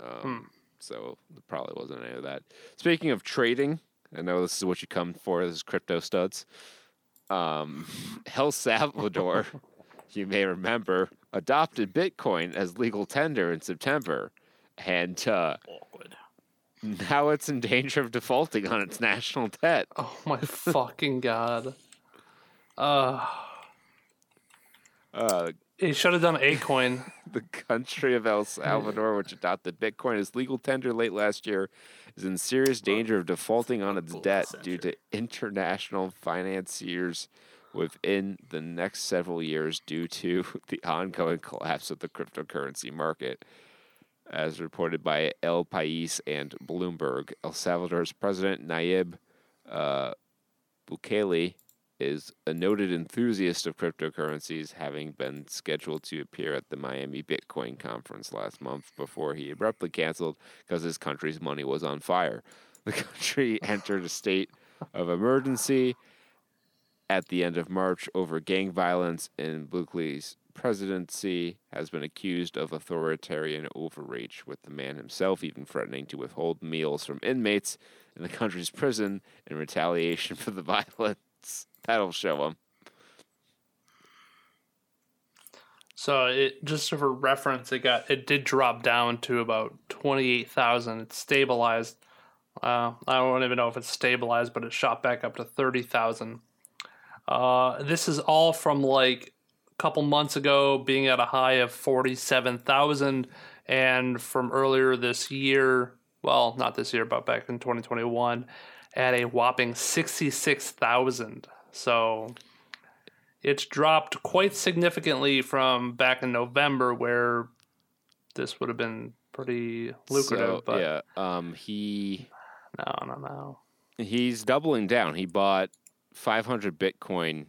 Um, Hmm. So there probably wasn't any of that. Speaking of trading, I know this is what you come for. This is crypto studs. Um, El Salvador, you may remember, adopted Bitcoin as legal tender in September, and uh, Awkward. now it's in danger of defaulting on its national debt. Oh my fucking god. Uh, Uh, he should have done Acoin. the country of El Salvador, which adopted Bitcoin as legal tender late last year, is in serious danger of defaulting on its debt due to international financiers within the next several years due to the ongoing collapse of the cryptocurrency market. As reported by El País and Bloomberg, El Salvador's president Nayib uh, Bukele is a noted enthusiast of cryptocurrencies, having been scheduled to appear at the Miami Bitcoin conference last month before he abruptly canceled because his country's money was on fire. The country entered a state of emergency at the end of March over gang violence, in Bukele's presidency has been accused of authoritarian overreach, with the man himself even threatening to withhold meals from inmates in the country's prison in retaliation for the violence. That'll show him. So it just for reference, it got it did drop down to about twenty eight thousand. It stabilized. Uh, I don't even know if it's stabilized, but it shot back up to thirty thousand. Uh, this is all from like couple months ago, being at a high of forty seven thousand, and from earlier this year. Well, not this year, but back in twenty twenty one, at a whopping sixty six thousand. So it's dropped quite significantly from back in November, where this would have been pretty lucrative. So, but yeah, um, he no, no, no. he's doubling down. He bought 500 Bitcoin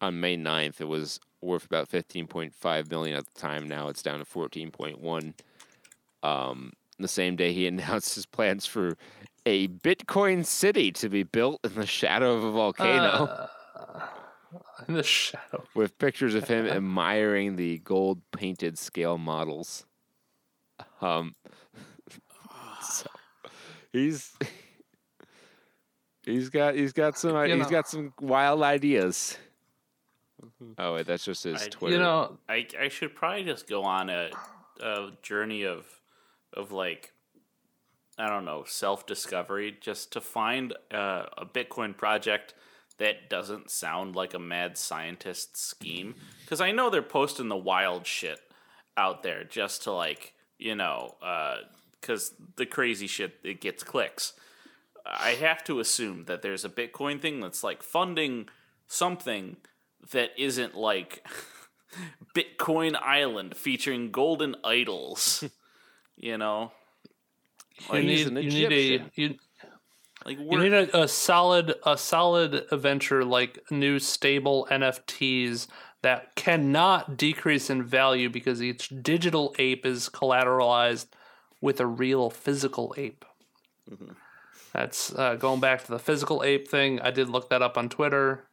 on May 9th. It was worth about 15.5 million at the time. Now it's down to 14.1. Um, the same day he announced his plans for a Bitcoin city to be built in the shadow of a volcano. Uh, in the shadow. with pictures of him admiring the gold painted scale models. Um, so he's he's got he's got some You he's know. got some wild ideas. Oh wait, that's just his I- Twitter. You know, I I should probably just go on a a journey of of like I don't know self discovery just to find uh, a Bitcoin project that doesn't sound like a mad scientist scheme because I know they're posting the wild shit out there just to like you know because the crazy shit it gets clicks. I have to assume that there's a Bitcoin thing that's like funding something that isn't like Bitcoin Island featuring golden idols. you know, you need you need a you, like you need a, a solid a solid venture like new stable NFTs that cannot decrease in value because each digital ape is collateralized with a real physical ape. That's uh, going back to the physical ape thing. I did look that up on Twitter.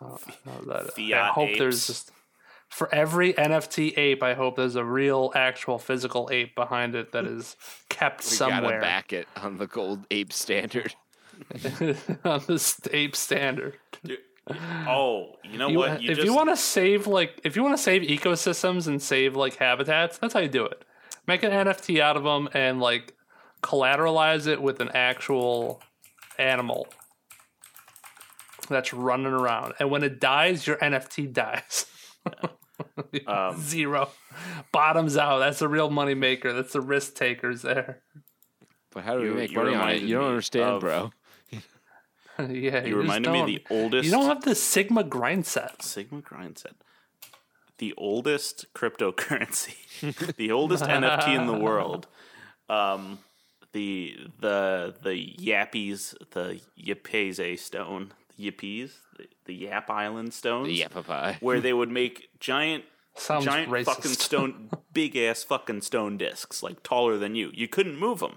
That- I hope there's just for every NFT ape. I hope there's a real, actual physical ape behind it that is kept we gotta somewhere back it on the gold ape standard. on the ape standard. Dude, Oh, you know You- what? if you want to save like if you want to save ecosystems and save like habitats, that's how you do it. Make an NFT out of them and like collateralize it with an actual animal that's running around. And when it dies, your NFT dies. um, Zero. Bottoms out. That's a real money maker. That's the risk takers there. But how do we You- make money on it? You don't understand, of- bro. yeah, you just reminded me of don't. the oldest You don't have the Sigma grind set. Sigma grind set. The oldest cryptocurrency, the oldest NFT in the world. Um, the the the Yappies, the Yapese stone, the Yappies, the, the Yap Island stones, Yeah, papa. where they would make giant Sounds giant racist. fucking stone, big ass fucking stone discs, like taller than you. You couldn't move them,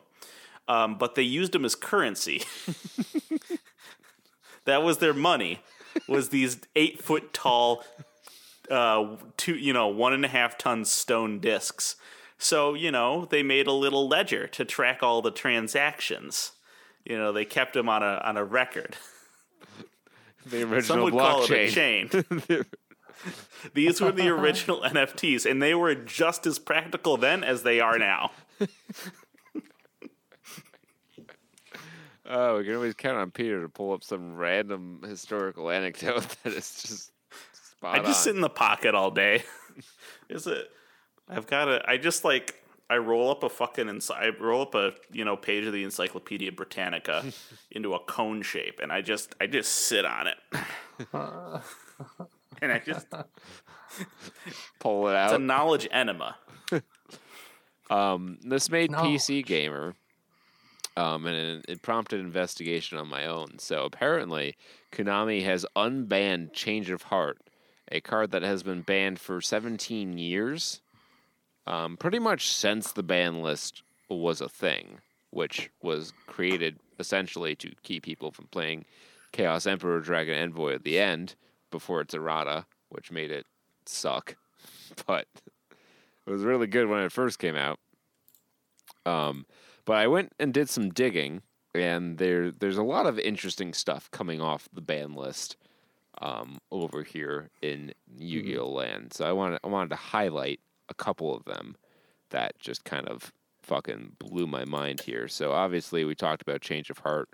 um, but they used them as currency. that was their money. Was these eight foot tall, uh, two you know one and a half ton stone discs. So you know they made a little ledger to track all the transactions. You know they kept them on a on a record. The original Some would call it a chain. These were the original NFTs, and they were just as practical then as they are now. Oh, we can always count on Peter to pull up some random historical anecdote that is just spot I just on. sit in the pocket all day. Is it? I've got a. I just like. I roll up a fucking. Ency- I roll up a you know page of the Encyclopedia Britannica into a cone shape, and I just I just sit on it, and I just pull it out. it's a knowledge enema. Um, this made No. PC Gamer, um, and it, it prompted investigation on my own. So apparently, Konami has unbanned Change of Heart, a card that has been banned for 17 years, um, pretty much since the ban list was a thing, which was created essentially to keep people from playing Chaos Emperor Dragon Envoy of the End before its errata, which made it suck. But it was really good when it first came out. Um, but I went and did some digging, and there there's a lot of interesting stuff coming off the ban list um, over here in Yu-Gi-Oh land. So I wanted I wanted to highlight a couple of them that just kind of fucking blew my mind here. So obviously we talked about Change of Heart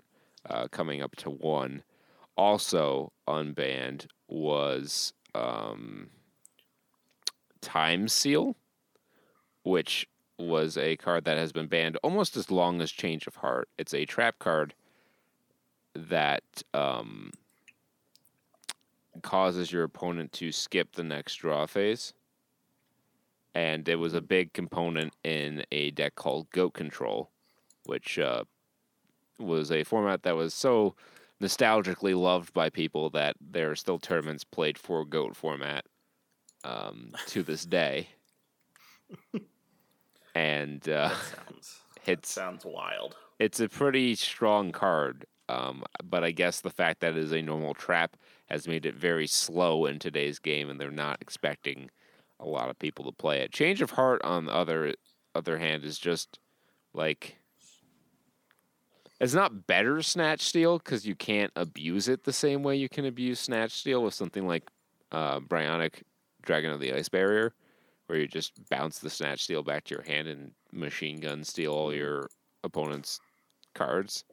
uh, coming up to one. Also unbanned was um, Time Seal, which was a card that has been banned almost as long as Change of Heart. It's a trap card that um, causes your opponent to skip the next draw phase. And it was a big component in a deck called Goat Control, which uh, was a format that was so nostalgically loved by people that there are still tournaments played for Goat format um, to this day. and uh, Sounds it's sounds wild. it's a pretty strong card. Um, but I guess the fact that it is a normal trap has made it very slow in today's game, and they're not expecting a lot of people to play it. Change of Heart, on the other other hand, is just like it's not better Snatch Steal because you can't abuse it the same way you can abuse Snatch Steal with something like uh, Brionac Dragon of the Ice Barrier, where you just bounce the Snatch Steal back to your hand and machine gun steal all your opponent's cards.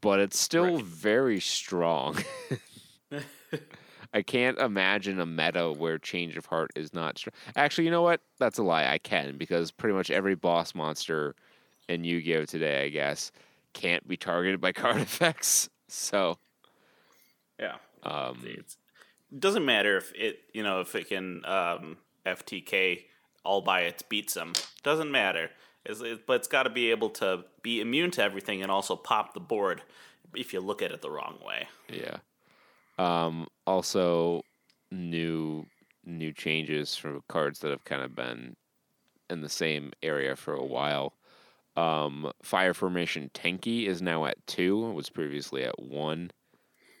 But it's still Right. very strong. I can't imagine a meta where Change of Heart is not strong. Actually, you know what? That's a lie. I can because pretty much every boss monster in Yu-Gi-Oh today, I guess, can't be targeted by card effects. So, Yeah. um, It's, it doesn't matter if it you know if it can um, FTK all by its beats them. Doesn't matter. It's, it, but it's got to be able to be immune to everything and also pop the board if you look at it the wrong way. Yeah. Um, also, new new changes from cards that have kind of been in the same area for a while. Um, Fire Formation Tenki is now at two. It was previously at one.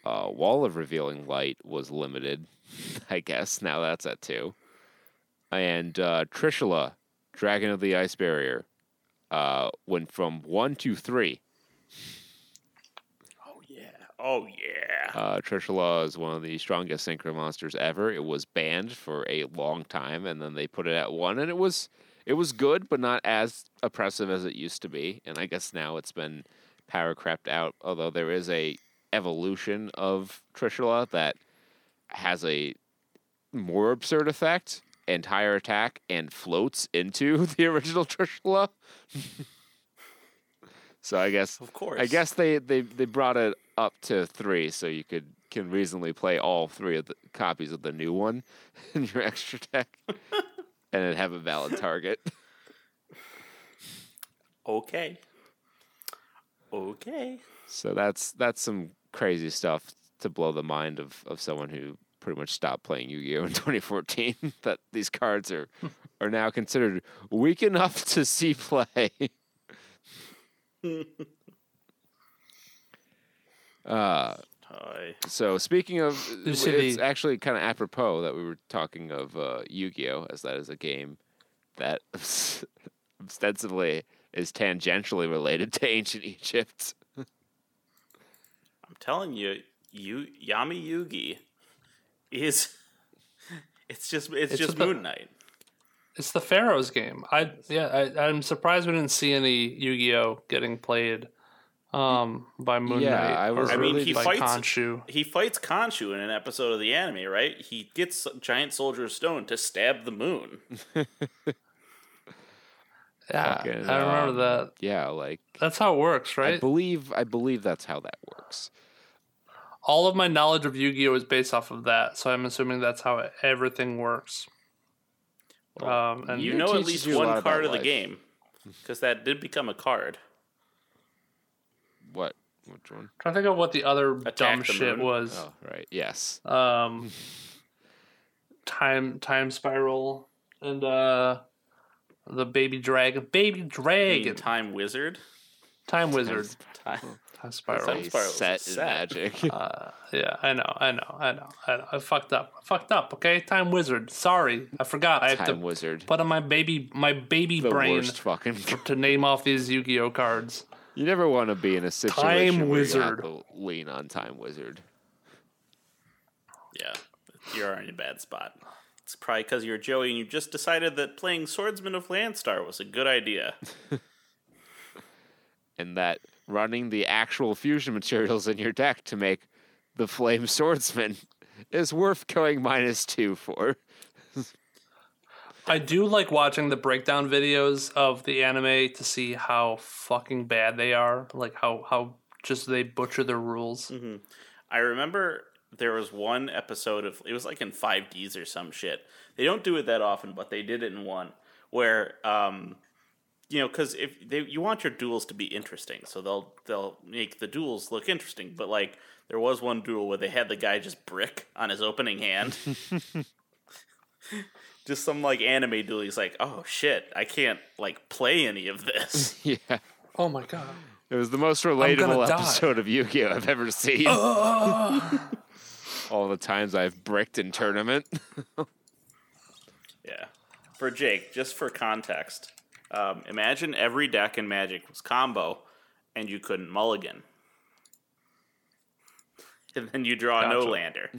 Uh, Wall of Revealing Light was limited, I guess. Now that's at two. And uh, Trishula, Dragon of the Ice Barrier, uh, went from one to three. Oh yeah. Uh, Trishula is one of the strongest synchro monsters ever. It was banned for a long time, and then they put it at one, and it was it was good, but not as oppressive as it used to be. And I guess now it's been power crept out. Although there is a evolution of Trishula that has a more absurd effect and higher attack and floats into the original Trishula. so I guess Of course. I guess they, they, they brought it up to three, so you could can reasonably play all three of the copies of the new one in your extra deck, and it have a valid target. Okay. Okay. So that's that's some crazy stuff to blow the mind of, of someone who pretty much stopped playing Yu-Gi-Oh in 2014. that these cards are are now considered weak enough to see play. Uh, So speaking of, it's the- actually kind of apropos that we were talking of uh, Yu-Gi-Oh, as that is a game that ostensibly is tangentially related to ancient Egypt. I'm telling you, you Yami Yugi is it's just it's, It's just the- Moon Knight. It's the Pharaoh's game. I yeah, I, I'm surprised we didn't see any Yu-Gi-Oh getting played um, by Moon Yeah, Knight. I was or I mean, he fights Khonshu. he fights Khonshu in an episode of the anime, right? He gets Giant Soldier of Stone to stab the moon. Yeah, Fucking, I remember um, that. Yeah, like That's how it works, right? I believe I believe that's how that works. All of my knowledge of Yu-Gi-Oh is based off of that, so I'm assuming that's how everything works. um, and You know at least you a lot one card of the game because that did become a card. What? Which one? trying to think of what the other Attack dumb the shit Moon. was. Oh, right. Yes. Um, time time spiral and uh, the baby dragon, baby You mean dragon, Time Wizard. time wizard, Time. time spiral. Time Spiral is a set in set. magic. Uh, yeah, I know, I know, I know, I know. I fucked up. I fucked up. Okay, time wizard. Sorry, I forgot. I have Time to wizard. put on my baby, my baby The brain worst fucking. to name off these Yu-Gi-Oh cards. You never want to be in a situation Time where you have to lean on time wizard. Yeah, you're in a bad spot. It's probably because you're Joey and you just decided that playing Swordsman of Landstar was a good idea. and that running the actual fusion materials in your deck to make the flame swordsman is worth going minus two for. I do like watching the breakdown videos of the anime to see how fucking bad they are. Like how how just they butcher their rules. I remember there was one episode of it was like in 5Ds or some shit. They don't do it that often, but they did it in one where um you know cuz if they you want your duels to be interesting, so they'll they'll make the duels look interesting, but like there was one duel where they had the guy just brick on his opening hand. just some like anime duel. He's like, "Oh shit, I can't like play any of this." yeah. Oh my god. It was the most gonna relatable die. episode of Yu-Gi-Oh I've ever seen. All the times I've bricked in tournament. Yeah. For Jake, just for context, um, imagine every deck in Magic was combo and you couldn't mulligan. And then you draw a no lander.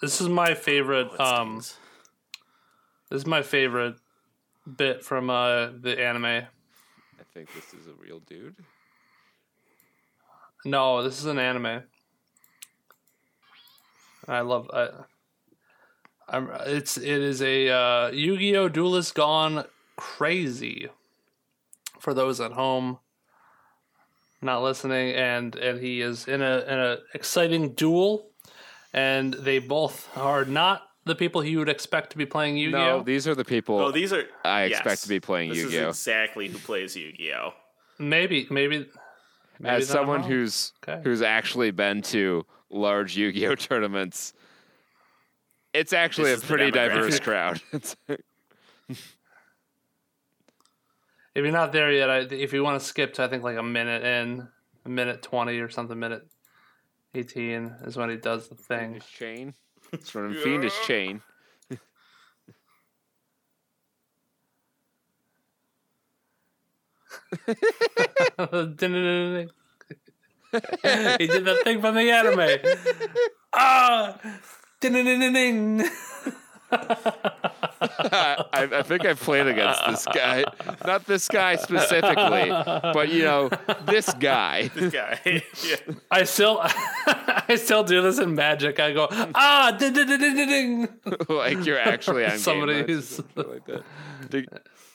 This is my favorite um this is my favorite bit from uh the anime. I think this is a real dude. No, this is an anime. I love I I'm it's it is a uh Yu-Gi-Oh Duelist gone crazy. For those at home not listening and and he is in a in a exciting duel and they both are not the people he would expect to be playing Yu-Gi-Oh. No, these are the people Oh, these are. I expect yes, to be playing this Yu-Gi-Oh. Is exactly who plays Yu Gi Oh! maybe maybe, maybe As then I'm someone wrong. who's Okay. who's actually been to large Yu-Gi-Oh tournaments, it's actually This a the pretty diverse demographic. crowd. It's- If you're not there yet, I, if you want to skip to I think like a minute in, a minute twenty or something, minute eighteen is when he does the thing. Fiendish chain. It's from Fiendish chain. he did that thing from the anime. Ah, ding I, I think I've played against this guy. Not this guy specifically, but you know, this guy. This guy. yeah. I still, I still do this in Magic. I go ah, ding ding ding ding ding. like you're actually on Somebody game who's- matches and shit like that. Did,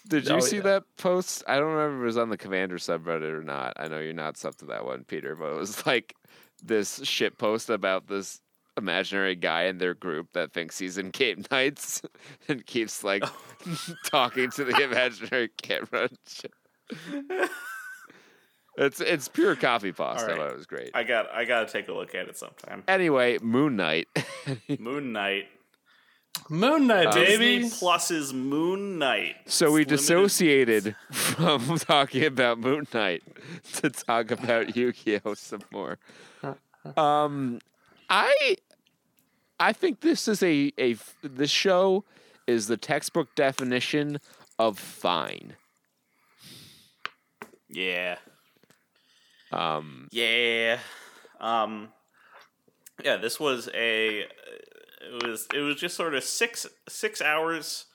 did you Oh, see yeah. that post? I don't remember if it was on the Commander subreddit or not. I know you're not sub to that one, Peter, but it was like this shit post about this imaginary guy in their group that thinks he's in Game Nights and keeps like talking to the imaginary camera. It's it's pure copypasta. All right. but It was great. I got. I got to take a look at it sometime. Anyway, Moon Knight. Moon Knight. Moon Knight, baby. Disney Plus's Moon Knight. So we It's limited- dissociated from talking about Moon Knight to talk about Yu-Gi-Oh some more. Um, I I think this is a a this show is the textbook definition of fine. Yeah. Um, Yeah. Um yeah, this was a it was it was just sort of 6 6 hours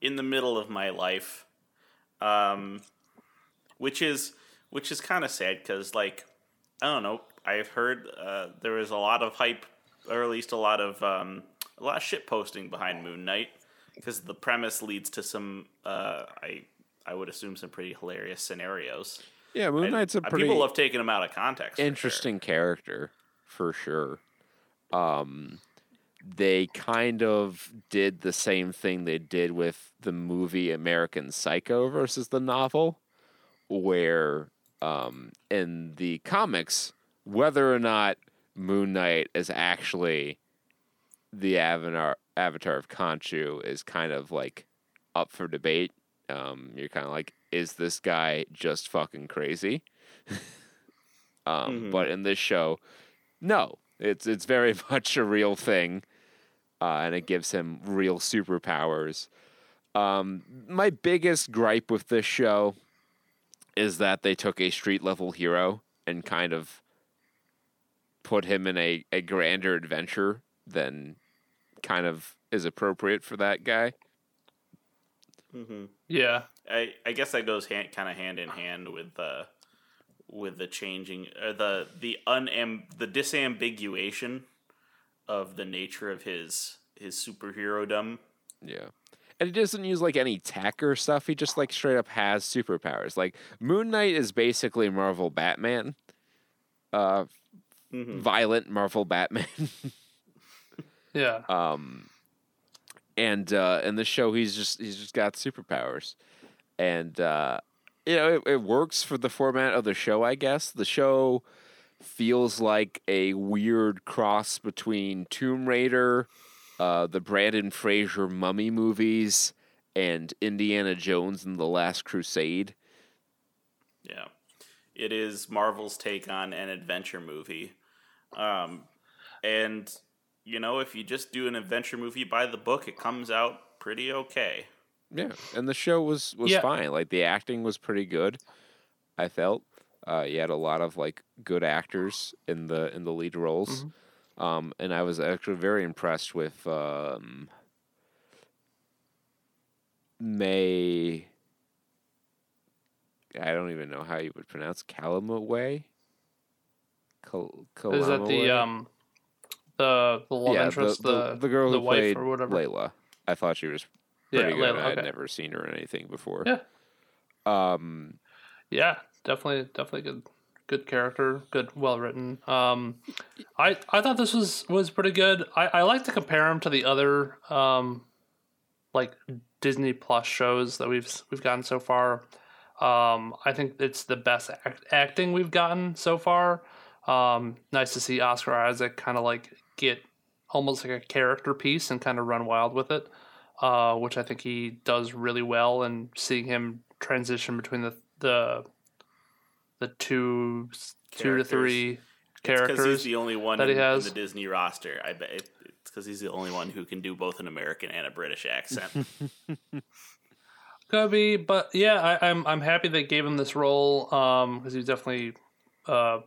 in the middle of my life. Um which is which is kind of sad cuz like I don't know, I've heard uh, there was a lot of hype or at least a lot of um a lot of shit posting behind Moon Knight because the premise leads to some uh I I would assume some pretty hilarious scenarios. yeah, Moon And, Knight's a uh, pretty people have taken him out of context. for sure. interesting character for sure. Um, they kind of did the same thing they did with the movie American Psycho versus the novel, where um, in the comics, whether or not Moon Knight is actually the avatar avatar of Khonshu is kind of like up for debate. Um, you're kind of like, is this guy just fucking crazy? um, Mhm. But in this show, no, it's it's very much a real thing, uh, and it gives him real superpowers. Um, my biggest gripe with this show is that they took a street level hero and kind of put him in a, a grander adventure than kind of is appropriate for that guy. hmm Yeah, I, I guess that goes hand, kind of hand in hand with the with the changing uh, the the unam the disambiguation of the nature of his his superhero dumb. Yeah. And he doesn't use like any tech or stuff. He just like straight up has superpowers. Like Moon Knight is basically Marvel Batman. Uh Mhm. violent Marvel Batman. yeah. um and uh in the show he's just he's just got superpowers. And uh you know, it, it works for the format of the show, I guess. The show feels like a weird cross between Tomb Raider, uh, the Brandon Fraser Mummy movies, and Indiana Jones and the Last Crusade. Yeah, it is Marvel's take on an adventure movie, um, and you know if you just do an adventure movie by the book, it comes out pretty okay. Yeah, and the show was was Yeah. fine. Like the acting was pretty good. I felt uh, you had a lot of like good actors in the in the lead roles, um, and I was actually very impressed with um, May. I don't even know how you would pronounce Calamawy. Cal- Is that the um the the love yeah, interest, the, the, the girl the who wife played or whatever? Layla. I thought she was Yeah, pretty good. Layla, I had okay. never seen her in anything before. Yeah. Um, Yeah, definitely, definitely good, good character, good, well written. Um, I I thought this was was pretty good. I I like to compare him to the other um, like Disney Plus shows that we've we've gotten so far. Um, I think it's the best act- acting we've gotten so far. Um, nice to see Oscar Isaac kind of like get almost like a character piece and kind of run wild with it, uh, which I think he does really well. And seeing him transition between the the the two two to Characters. three Because characters. he's the only one that he in, has. in the Disney roster. I bet it's because he's the only one who can do both an American and a British accent. Could be, but yeah, I, I'm I'm happy they gave him this role because he's definitely uh,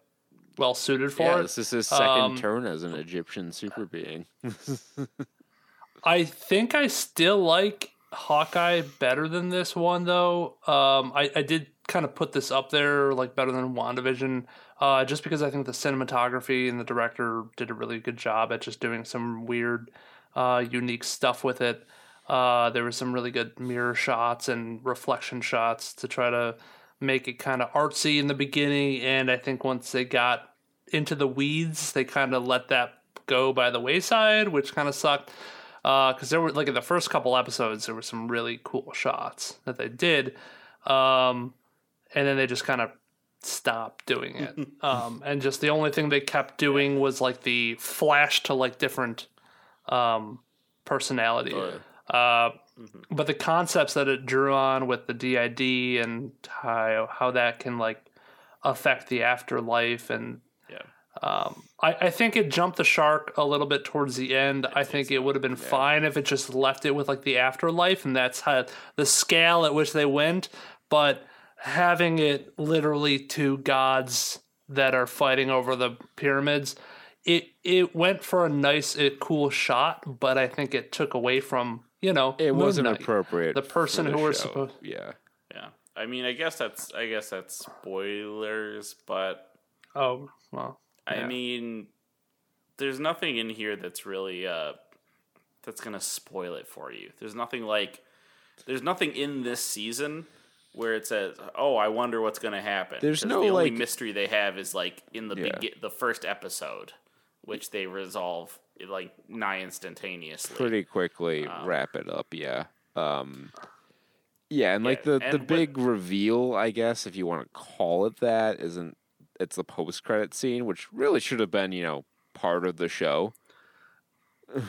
well suited for yeah, it. this is his second Um, turn as an Egyptian super being. I think I still like Hawkeye better than this one though. Um, I, I did kind of put this up there like better than WandaVision, uh, just because I think the cinematography and the director did a really good job at just doing some weird, uh, unique stuff with it. Uh, there were some really good mirror shots and reflection shots to try to make it kind of artsy in the beginning, and I think once they got into the weeds, they kind of let that go by the wayside, which kind of sucked. Because there were like in the first couple episodes there were some really cool shots that they did um, and then they just kind of stopped doing it. Um, and just the only thing they kept doing was like the flash to like different um, personality. Uh, but the concepts that it drew on with the did and how how that can like affect the afterlife and Yeah. um, I, I think it jumped the shark a little bit towards the end. I think it would have been fine if it just left it with like the afterlife, and that's how the scale at which they went. But having it literally two gods that are fighting over the pyramids, it it went for a nice, it, cool shot. But I think it took away from you know It wasn't Knight. appropriate. The person for the who we're show. supposed- Yeah. Yeah. I mean, I guess that's I guess that's spoilers, but Oh well, I Yeah. mean, there's nothing in here that's really uh that's gonna spoil it for you. There's nothing like there's nothing in this season where it says, "Oh, I wonder what's gonna happen." There's no, the only like- mystery they have is like in the Yeah. begi- the first episode, which they resolve like nigh instantaneously. Pretty quickly wrap it up. Yeah. Um, yeah, and like the and the what- big reveal, I guess, if you want to call it that, isn't it's the post credit scene, which really should have been, you know, part of the show.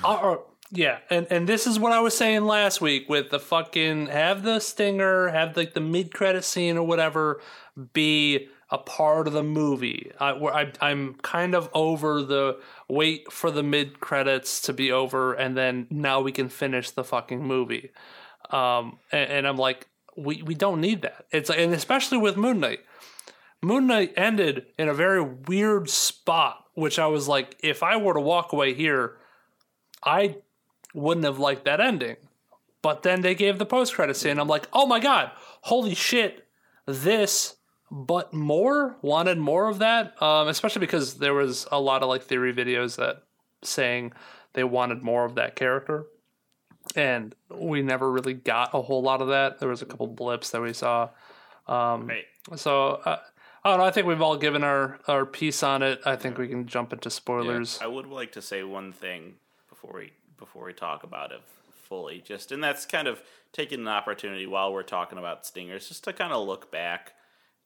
Uh, uh, yeah, and and this is what I was saying last week with the fucking have the stinger, have like the mid credit scene or whatever be a part of the movie. I, where I I'm kind of over the wait for the mid credits to be over and then now we can finish the fucking movie. Um, and, and I'm like, we we don't need that. It's and especially with Moon Knight. Moon Knight ended in a very weird spot, which I was like, if I were to walk away here, I wouldn't have liked that ending. But then they gave the post credit scene. I'm like, oh my god, holy shit, this, but more wanted more of that. Um, especially because there was a lot of like theory videos that saying they wanted more of that character, and we never really got a whole lot of that. There was a couple blips that we saw. Um, Right. So uh, I don't know. I think we've all given our our piece on it. I think we can jump into spoilers. I would like to say one thing before we before we talk about it fully, just and that's kind of taking an opportunity while we're talking about stingers, just to kind of look back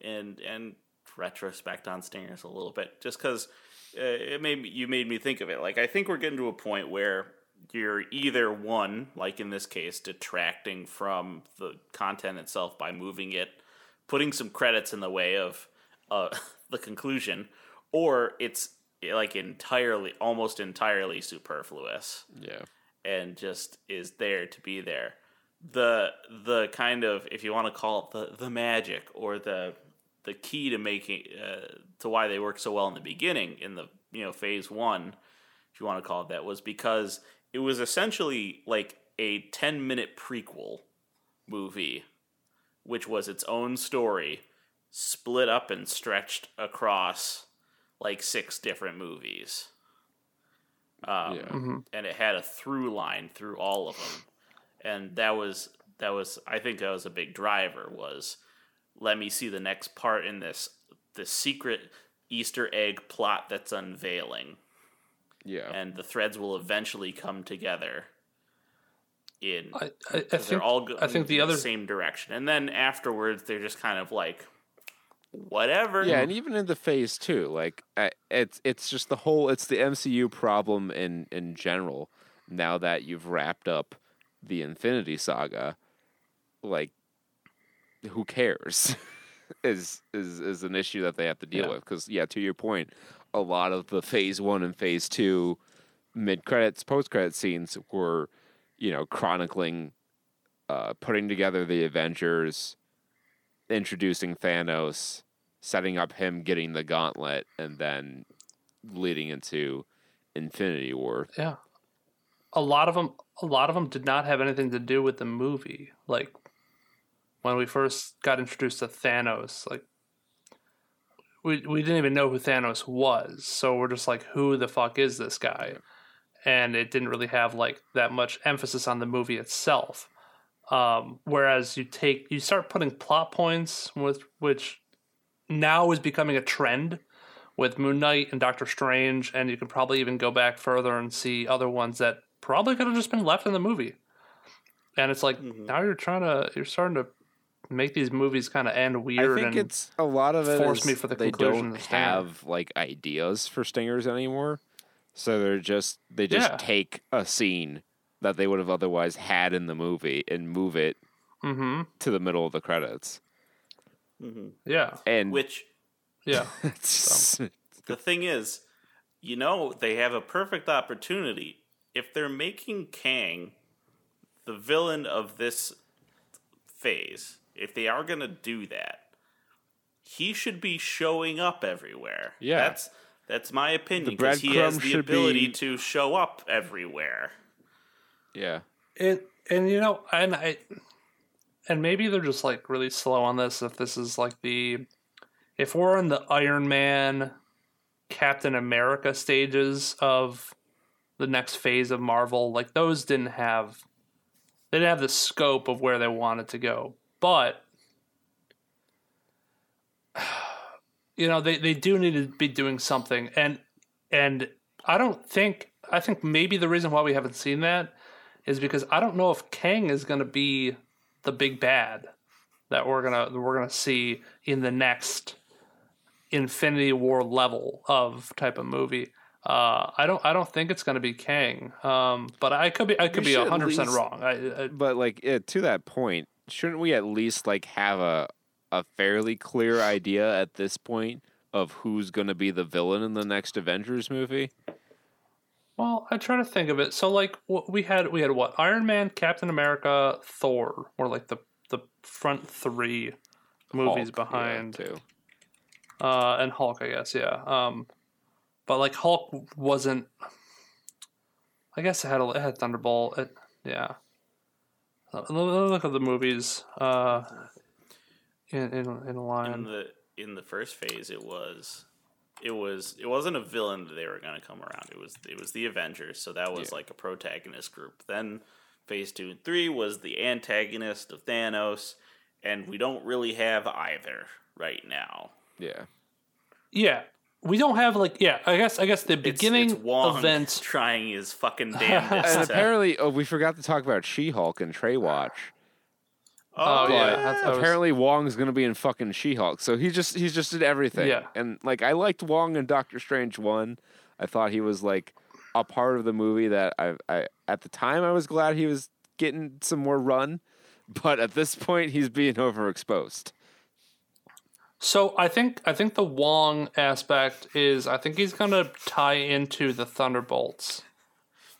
and and retrospect on stingers a little bit, just because uh, it made me, you made me think of it. Like I think we're getting to a point where you're either one, like in this case, detracting from the content itself by moving it, putting some credits in the way of uh, the conclusion, or it's like entirely, almost entirely superfluous Yeah. and just is there to be there. The the kind of if you want to call it the the magic or the the key to making uh, to why they worked so well in the beginning in the you know phase one, if you want to call it that, was because it was essentially like a ten minute prequel movie, which was its own story, split up and stretched across like six different movies. Um, Yeah. and it had a through line through all of them and that was that was i think that was a big driver was let me see the next part in this the secret easter egg plot that's unveiling Yeah. and the threads will eventually come together in I, I, I they're think all going I think the in other same direction and then afterwards they're just kind of like whatever Yeah, and even in the phase two, like I- it's it's just the whole it's the MCU problem in in general. Now that you've wrapped up the Infinity Saga, like who cares? is is is an issue that they have to deal Yeah. with because yeah, to your point, a lot of the phase one and phase two mid credits, post credit scenes were, you know, chronicling, uh, putting together the Avengers, introducing Thanos, setting up him getting the gauntlet and then leading into Infinity War. Yeah. A lot of them a lot of them did not have anything to do with the movie. Like when we first got introduced to Thanos, like we we didn't even know who Thanos was. So we're just like who the fuck is this guy? And it didn't really have like that much emphasis on the movie itself. Um, whereas you take you start putting plot points with which now is becoming a trend with Moon Knight and Doctor Strange, and you can probably even go back further and see other ones that probably could have just been left in the movie. And it's like Mhm. now you're trying to you're starting to make these movies kind of end weird. I think and it's a lot of it force me for the they conclusion don't have like ideas for stingers anymore. So they're just they just Yeah. take a scene that they would have otherwise had in the movie and move it hmm to the middle of the credits. hmm Yeah, And Which yeah. it's- the thing is, you know, they have a perfect opportunity if they're making Kang the villain of this phase. If they are going to do that, he should be showing up everywhere. Yeah. that's that's my opinion because he has the ability be- to show up everywhere. yeah. It and you know, and I and maybe they're just like really slow on this. If this is like the if we're in the Iron Man, Captain America stages of the next phase of Marvel, like those didn't have they didn't have the scope of where they wanted to go. But you know, they, they do need to be doing something and and I don't think I think maybe the reason why we haven't seen that is because I don't know if Kang is going to be the big bad that we're gonna we're gonna see in the next Infinity War level of type of movie. Uh, I don't I don't think it's going to be Kang, um, but I could be I could We be hundred percent wrong. I, I, But like eh, to that point, shouldn't we at least like have a a fairly clear idea at this point of who's going to be the villain in the next Avengers movie? Well, I try to think of it. So like we had we had what Iron Man, Captain America, Thor were like the the front three movies Hulk, yeah, behind too. uh, and Hulk, I guess, yeah. Um, but like Hulk wasn't. I guess it had a, it had Thunderbolt. It, yeah. Uh, let- let me Look at the movies. Uh, in in in a in the in the first phase it was it was it wasn't a villain that they were going to come around it was it was the avengers so that was Yeah. like a protagonist group then phase 2 and 3 was the antagonist of thanos and we don't really have either right now Yeah. Yeah, we don't have like yeah. I guess I guess the It's- beginning it's Wong event. trying his fucking damnedest And apparently, oh, we forgot to talk about She-Hulk and Trae Watch. Oh, But yeah, that's- I was- apparently Wong's gonna be in fucking She-Hulk, so he just he's just did everything. Yeah. and like I liked Wong in Doctor Strange one. I thought he was like a part of the movie that I, I at the time I was glad he was getting some more run, but at this point he's being overexposed. So I think I think the Wong aspect is I think he's gonna tie into the Thunderbolts,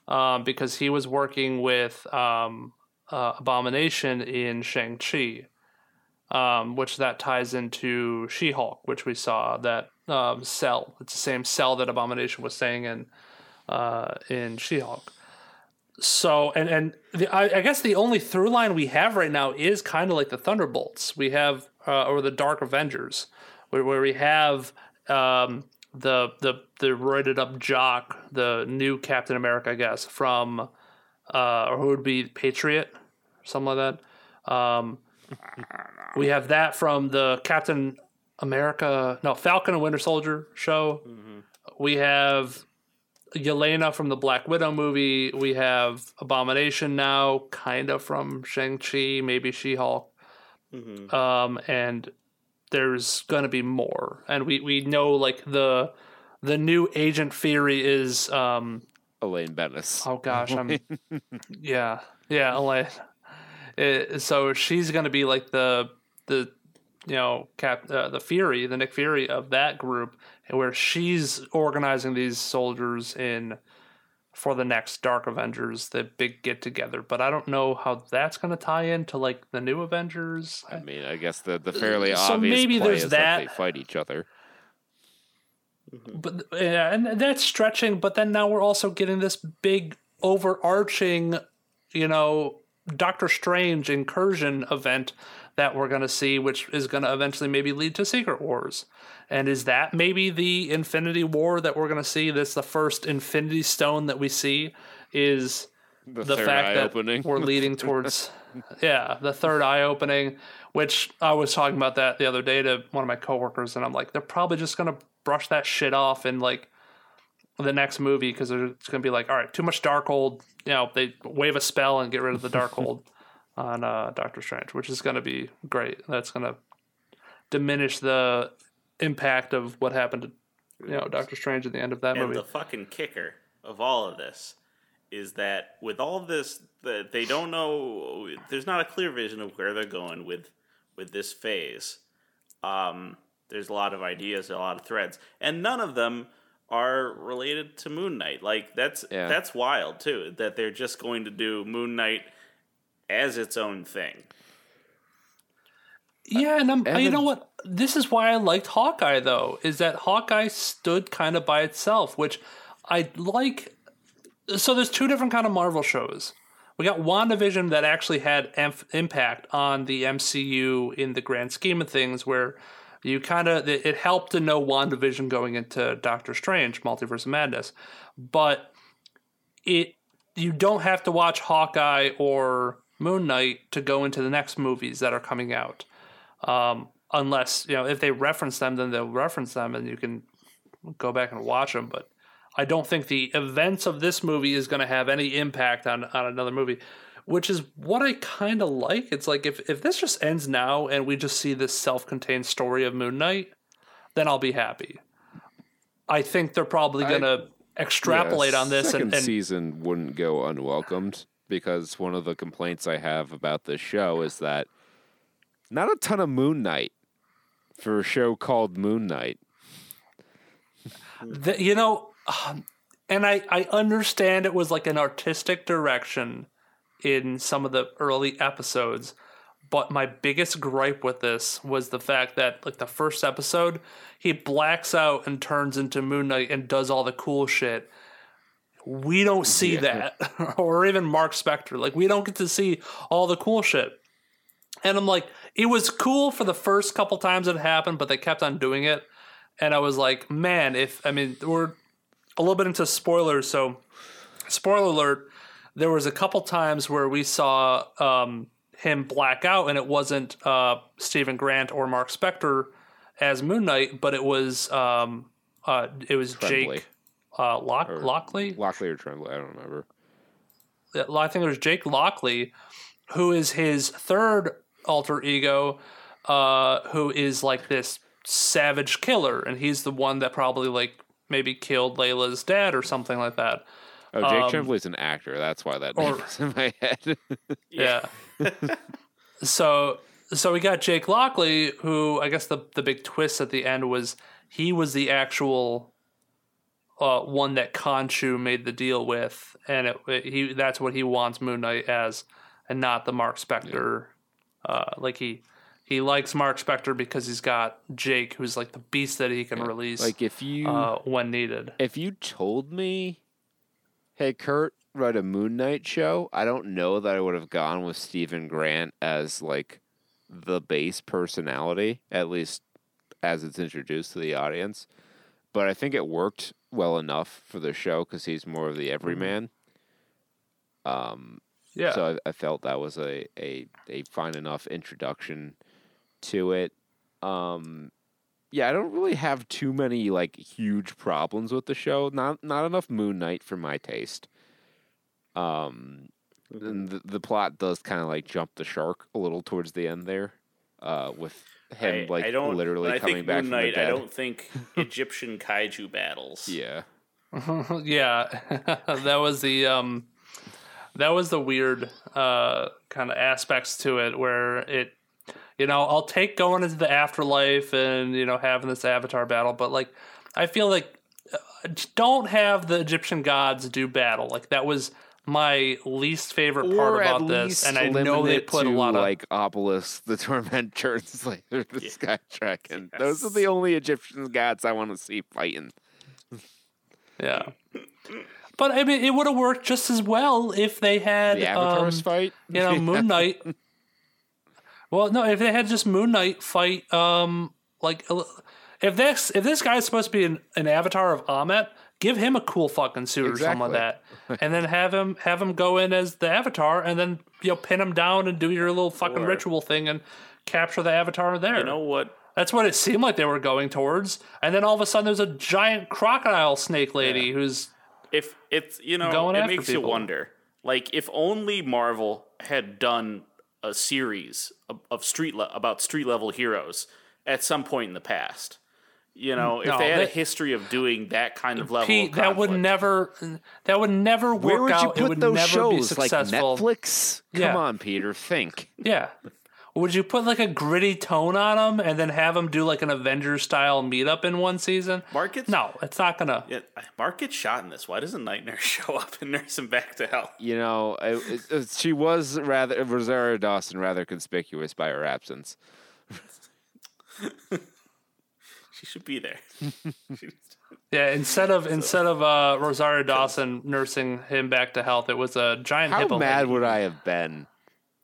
um, because he was working with um, uh, Abomination in Shang Chi, um, which that ties into She Hulk, which we saw that um, cell. It's the same cell that Abomination was staying in uh, in She Hulk. So and and the, I, I guess the only through line we have right now is kind of like the Thunderbolts. We have uh, or the Dark Avengers, where, where we have um, the the the roided up jock, the new Captain America, I guess, from uh, or who would be Patriot, something like that. Um, we have that from the Captain America, no Falcon and Winter Soldier show. We have Yelena from the Black Widow movie. We have Abomination now, kind of from Shang Chi, maybe She Hulk. Mhm. Um, and there's gonna be more, and we we know like the the new Agent Fury is um Elaine Benes. oh gosh I'm yeah yeah Elaine. It, so she's gonna be like the the you know cap uh, the Fury the Nick Fury of that group, where she's organizing these soldiers in for the next Dark Avengers, the big get together. But I don't know how that's going to tie into like the new Avengers. I mean, I guess the the fairly So obvious maybe play there's is that. they fight each other. Mm-hmm. but yeah, and that's stretching. But then now we're also getting this big overarching, you know, Doctor Strange incursion event that we're going to see, which is going to eventually maybe lead to Secret Wars. And is that maybe the Infinity War that we're going to see? That's the first Infinity Stone that we see is The, the fact that opening. we're leading towards yeah the third eye opening which i was talking about that the other day to one of my coworkers and i'm like they're probably just gonna brush that shit off in like the next movie because it's gonna be like all right too much darkhold you know they wave a spell and get rid of the darkhold on uh, doctor strange which is gonna be great that's gonna diminish the impact of what happened to you know doctor strange at the end of that And movie the fucking kicker of all of this is that with all of this, that they don't know. There's not a clear vision of where they're going with with this phase. Um, there's a lot of ideas, a lot of threads, and none of them are related to Moon Knight. Like that's Yeah. that's wild too. That they're just going to do Moon Knight as its own thing. Yeah, and I'm, you know what? This is why I liked Hawkeye, though, is that Hawkeye stood kind of by itself, which I like. So there's two different kind of Marvel shows. We got WandaVision that actually had em- impact on the MCU in the grand scheme of things, where you kind of it it helped to know WandaVision going into Doctor Strange, Multiverse of Madness, but it you don't have to watch Hawkeye or Moon Knight to go into the next movies that are coming out um, unless you know if they reference them, then they'll reference them, and you can go back and watch them. But I don't think the events of this movie is going to have any impact on on another movie, which is what I kind of like. It's like if if this just ends now and we just see this self contained story of Moon Knight, then I'll be happy. I think they're probably going to extrapolate Yeah, on this second and, and season wouldn't go unwelcomed because one of the complaints I have about this show is that not a ton of Moon Knight for a show called Moon Knight. The, you know, um, and I, I understand it was like an artistic direction in some of the early episodes, but my biggest gripe with this was the fact that like the first episode, he blacks out and turns into Moon Knight and does all the cool shit. We don't see that, or even Mark Spector. Like we don't get to see all the cool shit. And I'm like, it was cool for the first couple times it happened, but they kept on doing it. And I was like, man, if I mean, we're a little bit into spoilers, so spoiler alert. There was a couple times where we saw um, him black out, and it wasn't uh, Stephen Grant or Mark Spector as Moon Knight, but it was um, uh, it was. Jake uh, Lock- Lockley. Lockley or Tremblay, I don't remember. I think it was Jake Lockley, who is his third alter ego, uh, who is like this savage killer, and he's the one that probably like maybe killed Layla's dad or something like that. Oh, Jake Um, Tremblay's an actor. That's why that or- name is in my head. Yeah. so so we got Jake Lockley, who I guess the the big twist at the end was he was the actual uh, one that Khonshu made the deal with, and it, it- he that's what he wants Moon Knight as, and not the Mark Spector. Uh, like he he likes Mark Spector because he's got Jake, who's like the beast that he can release like if you uh, when needed. if you told me, hey Kurt, write a Moon Knight show, I don't know that I would have gone with Stephen Grant as like the base personality, at least as it's introduced to the audience. But I think it worked well enough for the show because he's more of the everyman. Um, Yeah, so I, I felt that was a, a, a fine enough introduction to it. Um, yeah, I don't really have too many like huge problems with the show. Not not enough Moon Knight for my taste. Um, and the, the plot does kind of like jump the shark a little towards the end there, uh, with him I, like I don't literally when I coming think back Moon from Knight, the I don't think Egyptian kaiju battles. Yeah, yeah, that was the um, that was the weird uh kind of aspects to it where it, you know, I'll take going into the afterlife and you know having this avatar battle, but like I feel like uh, don't have the Egyptian gods do battle. Like that was my least favorite part about this, and I know they put a lot of like Obelisk, the Tormentor, and Slayer, the Sky Dragon. Those are the only Egyptian gods I want to see fighting. yeah. But I mean, it would have worked just as well if they had The Avatars um, fight, you know, Moon Knight. well, no, if they had just Moon Knight fight, um, like if this if this guy's supposed to be an, an avatar of Ammit, give him a cool fucking suit or something like that, and then have him have him go in as the avatar, and then you know pin him down and do your little fucking Or- ritual thing and capture the avatar there. You know what? That's what it seemed like they were going towards, and then all of a sudden there's a giant crocodile snake lady who's If it's you know, Going it makes you wonder. Like if only Marvel had done a series of, of street le- about street level heroes at some point in the past. You know, if No, they had a history of doing that kind of level, Pete, of that would never that would never work where would you out. it put would those never be shows? Like successful. Netflix? Come Yeah. on, Peter, think. Yeah. Would you put like a gritty tone on them and then have them do like an Avengers style meetup in one season? Mark gets, No, it's not gonna. Yeah, Mark gets shot in this. Why doesn't Night Nurse show up and nurse him back to health? You know, it, it- it- she was rather Rosario Dawson rather conspicuous by her absence. She should be there. Yeah, instead of instead of uh, Rosario Dawson nursing him back to health, it was a giant How hippo. mad lady. would I have been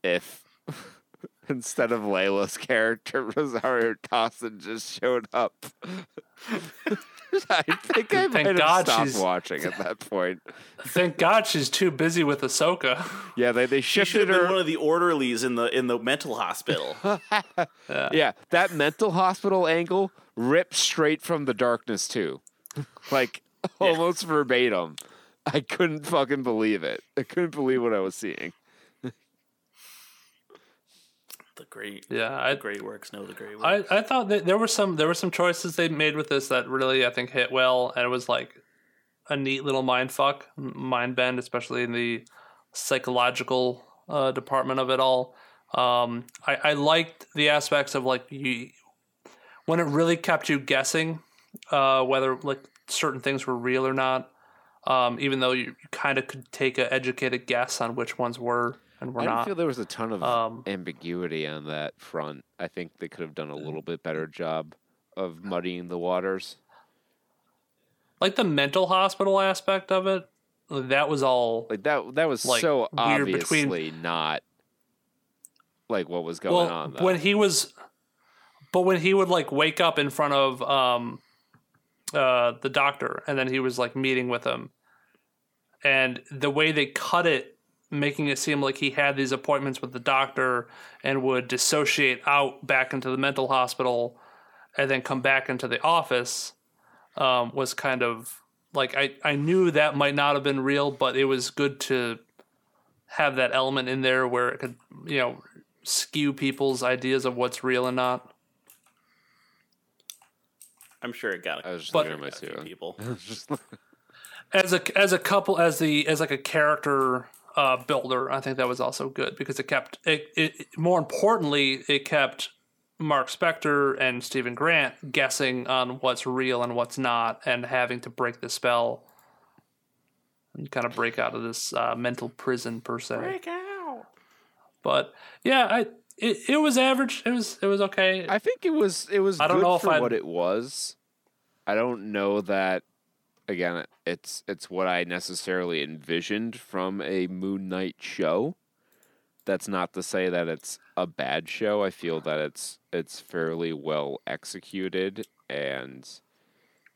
if instead of Layla's character, Rosario Dawson just showed up? I think I might have God stopped she's- watching at that point. Thank God she's too busy with Ahsoka. Yeah, they they She should shifted have been her. one of the orderlies in the in the mental hospital. Yeah, that mental hospital angle ripped straight from the darkness too, like almost verbatim. I couldn't fucking believe it. I couldn't believe what I was seeing. The great, Yeah, I, the great works know the great I, works. I thought that there were some there were some choices they made with this that really I think hit well, and it was like a neat little mind fuck, mind bend, especially in the psychological uh, department of it all. Um, I, I liked the aspects of like you when it really kept you guessing uh, whether like certain things were real or not. Um, even though you, you kind of could take an educated guess on which ones were and were I don't not. feel there was a ton of Um, ambiguity on that front. I think they could have done a little bit better job of muddying the waters. like the mental hospital aspect of it that was all Like that that was Like, so obviously between- not like what was going well on. Though. when he was but when he would like wake up in front of um uh the doctor and then he was like meeting with him and the way they cut it making it seem like he had these appointments with the doctor and would dissociate out back into the mental hospital and then come back into the office um, was kind of like I, I knew that might not have been real but it was good to have that element in there where it could you know skew people's ideas of what's real and not I'm sure it got. I was just But- looking at my a few people. as a as a couple as the as like a character uh, builder, I think that was also good because it kept it, it. More importantly, it kept Mark Spector and Stephen Grant guessing on what's real and what's not, and having to break the spell and kind of break out of this uh, mental prison per se. Break out. But yeah, I it, it was average. It was it was okay. I think it was it was I don't good know if for I'd- what it was. I don't know that again it's it's what I necessarily envisioned from a Moon Knight show. That's not to say that it's a bad show. I feel that it's it's fairly well executed and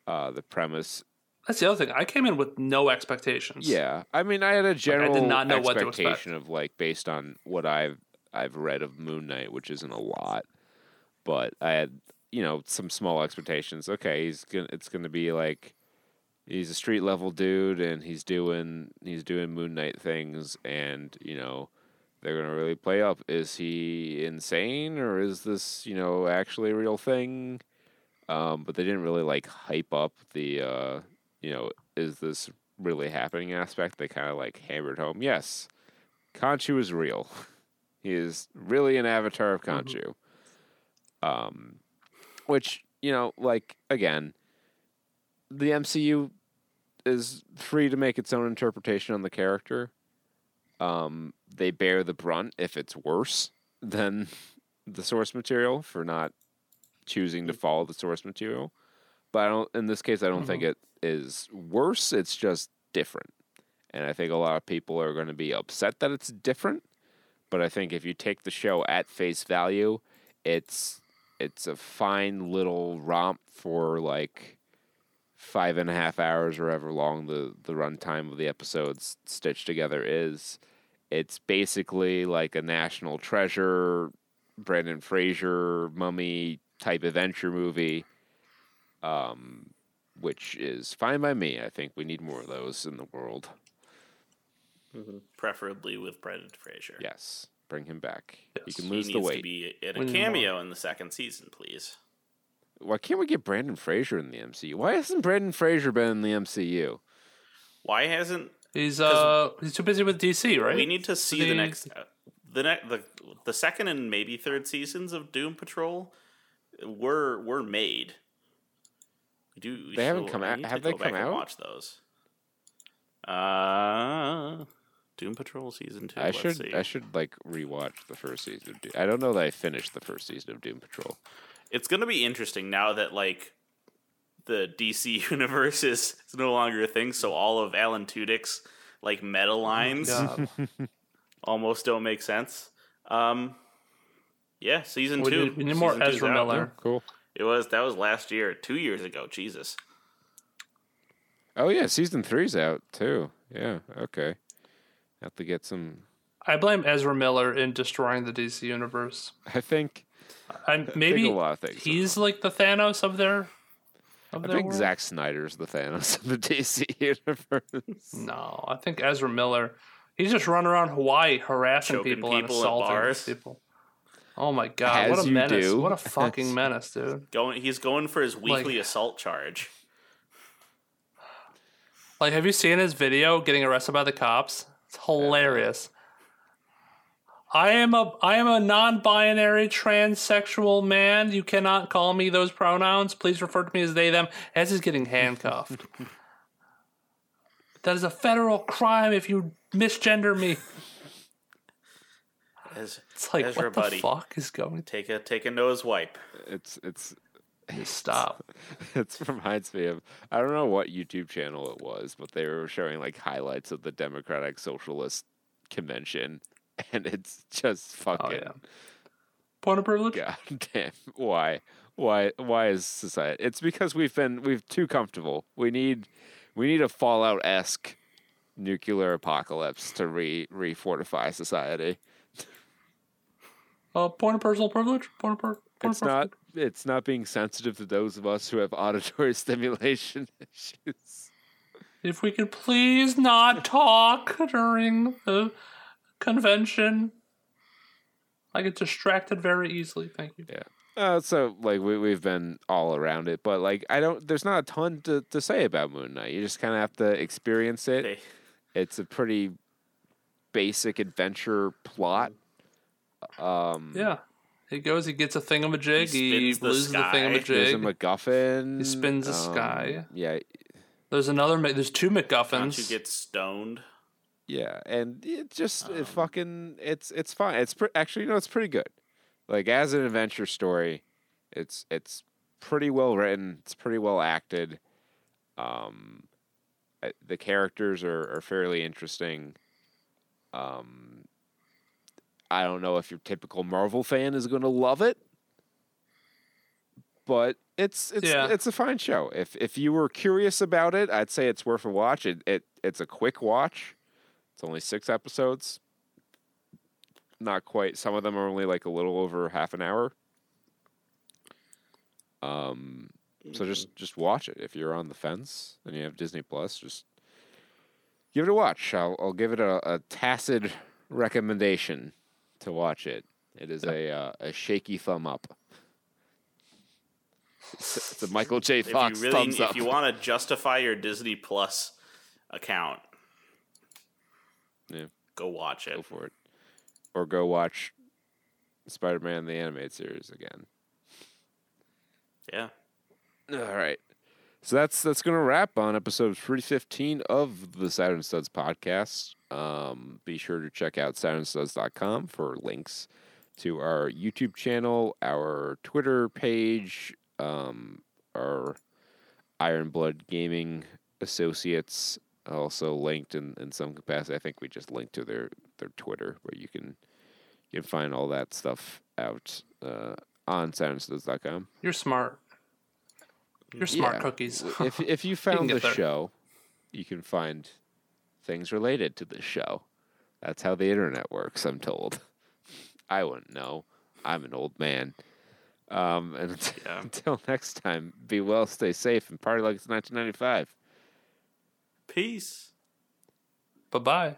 uh, the premise That's the other thing. I came in with no expectations. Yeah, I mean, I had a general I did not know expectation of like based on what I've I've read of Moon Knight, which isn't a lot, but I had you know some small expectations. Okay, he's gonna it's gonna be like he's a street level dude and he's doing he's doing Moon Knight things, and you know they're gonna really play up. Is he insane or is this you know actually a real thing? Um, but they didn't really like hype up the uh, you know is this really happening aspect. They kind of like hammered home. Yes, Khonshu is real. He is really an avatar of Khonshu. Um, which you know, like again, the MCU is free to make its own interpretation on the character. Um, they bear the brunt if it's worse than the source material for not choosing to follow the source material. But I don't. In this case, I don't think it is worse. It's just different, and I think a lot of people are going to be upset that it's different. But I think if you take the show at face value, it's it's a fine little romp for like five and a half hours or however long the the runtime of the episodes stitched together is. It's basically like a national treasure, Brandon Fraser mummy type adventure movie, um, which is fine by me. I think we need more of those in the world. Preferably with Brendan Fraser. Yes, bring him back. He Yes. can He lose needs the to weight. be in a cameo in the second season, please. Why can't we get Brandon Fraser in the MCU? Why hasn't Brandon Fraser been in the MCU? Why hasn't He's uh he's too busy with DC, right? we need to see the The- next uh, the next the the second and maybe third seasons of Doom Patrol were were made. We do. we They haven't come out- have they go back come and out? Watch those. Uh Doom Patrol season two. I let's should see. I should like rewatch the first season of Doom. I don't know that I finished the first season of Doom Patrol. It's gonna be interesting now that like the DC universe is, is no longer a thing. So all of Alan Tudyk's like meta lines God. almost don't make sense. Um, yeah, season we two. need, we more Ezra. Miller. Cool. It was that was last year, two years ago. Jesus. Oh yeah, season three's out too. Yeah, okay. Have to get some. I blame Ezra Miller in destroying the DC universe. I think And think maybe a lot of things. he's like the Thanos of their of I their think world. Zack Snyder's the Thanos of the DC universe. No, I think Ezra Miller. He's just running around Hawaii harassing Choking people, and people at assaulting bars. people. Oh my god! As what a menace! do. What a fucking menace, dude! Going, he's going for his weekly Like- assault charge. Like, have you seen his video getting arrested by the cops? It's hilarious. I am a I am a non-binary transsexual man. You cannot call me those pronouns. Please refer to me as they them. As he's getting handcuffed. that is a federal crime if you misgender me. As It's like Ezra what the buddy. fuck is going? take a take a nose wipe. It's it's to Stop. it reminds me of I don't know what YouTube channel it was, but they were showing like highlights of the Democratic Socialist convention, and it's just fucking Oh yeah. Point of privilege. god damn. Why? Why? Why is society? It's because we've been we've too comfortable. We need we need a Fallout esque nuclear apocalypse to re refortify society. Uh, point of personal privilege. Point of per- point It's of not it's not being sensitive to those of us who have auditory stimulation issues. If we could please not talk during the convention. I get distracted very easily. Thank you. Yeah. Uh, so like we we've been all around it, but like I don't. There's not a ton to, to say about Moon Knight. You just kind of have to experience it. They, It's a pretty basic adventure plot. Um, Yeah. He goes, he gets a thingamajig, He he, spins the loses the sky. There's a thingamajig. MacGuffin. He spins the um, sky. Yeah, There's another, there's two MacGuffins. don't you get stoned? Yeah, and it just Um, it fucking it's it's fine. It's pre- actually you know it's pretty good. Like as an adventure story, it's it's pretty well written. It's pretty well acted. Um, the characters are, are fairly interesting. Um, I don't know if your typical Marvel fan is going to love it, but it's it's Yeah. it's a fine show. If if you were curious about it, I'd say it's worth a watch. It, it it's a quick watch. It's only six episodes. Not quite. Some of them are only like a little over half an hour. Um, so just just watch it if you're on the fence and you have Disney Plus. Just give it a watch. I'll I'll give it a, a tacit recommendation to watch it. It is a uh, a shaky thumb up. It's, it's a Michael J. If Fox you really, thumbs up. if you want to justify your Disney Plus account, Yeah. go watch it. go for it, or go watch Spider-Man the animated series again. Yeah. All right. So that's that's going to wrap on episode 315 of the Saturn Studs podcast. Um, be sure to check out SaturnStuds.com for links to our YouTube channel, our Twitter page, um, our Iron Blood Gaming Associates also linked in, in some capacity. I think we just linked to their, their Twitter where you can you can find all that stuff out uh, on SaturnStuds.com. You're smart. You're smart yeah. cookies. if if you found you the there. show, you can find things related to the show. That's how the internet works, I'm told. I wouldn't know. I'm an old man. Um, and yeah. until next time, be well, stay safe, and party like it's 1995. Peace. Bye bye.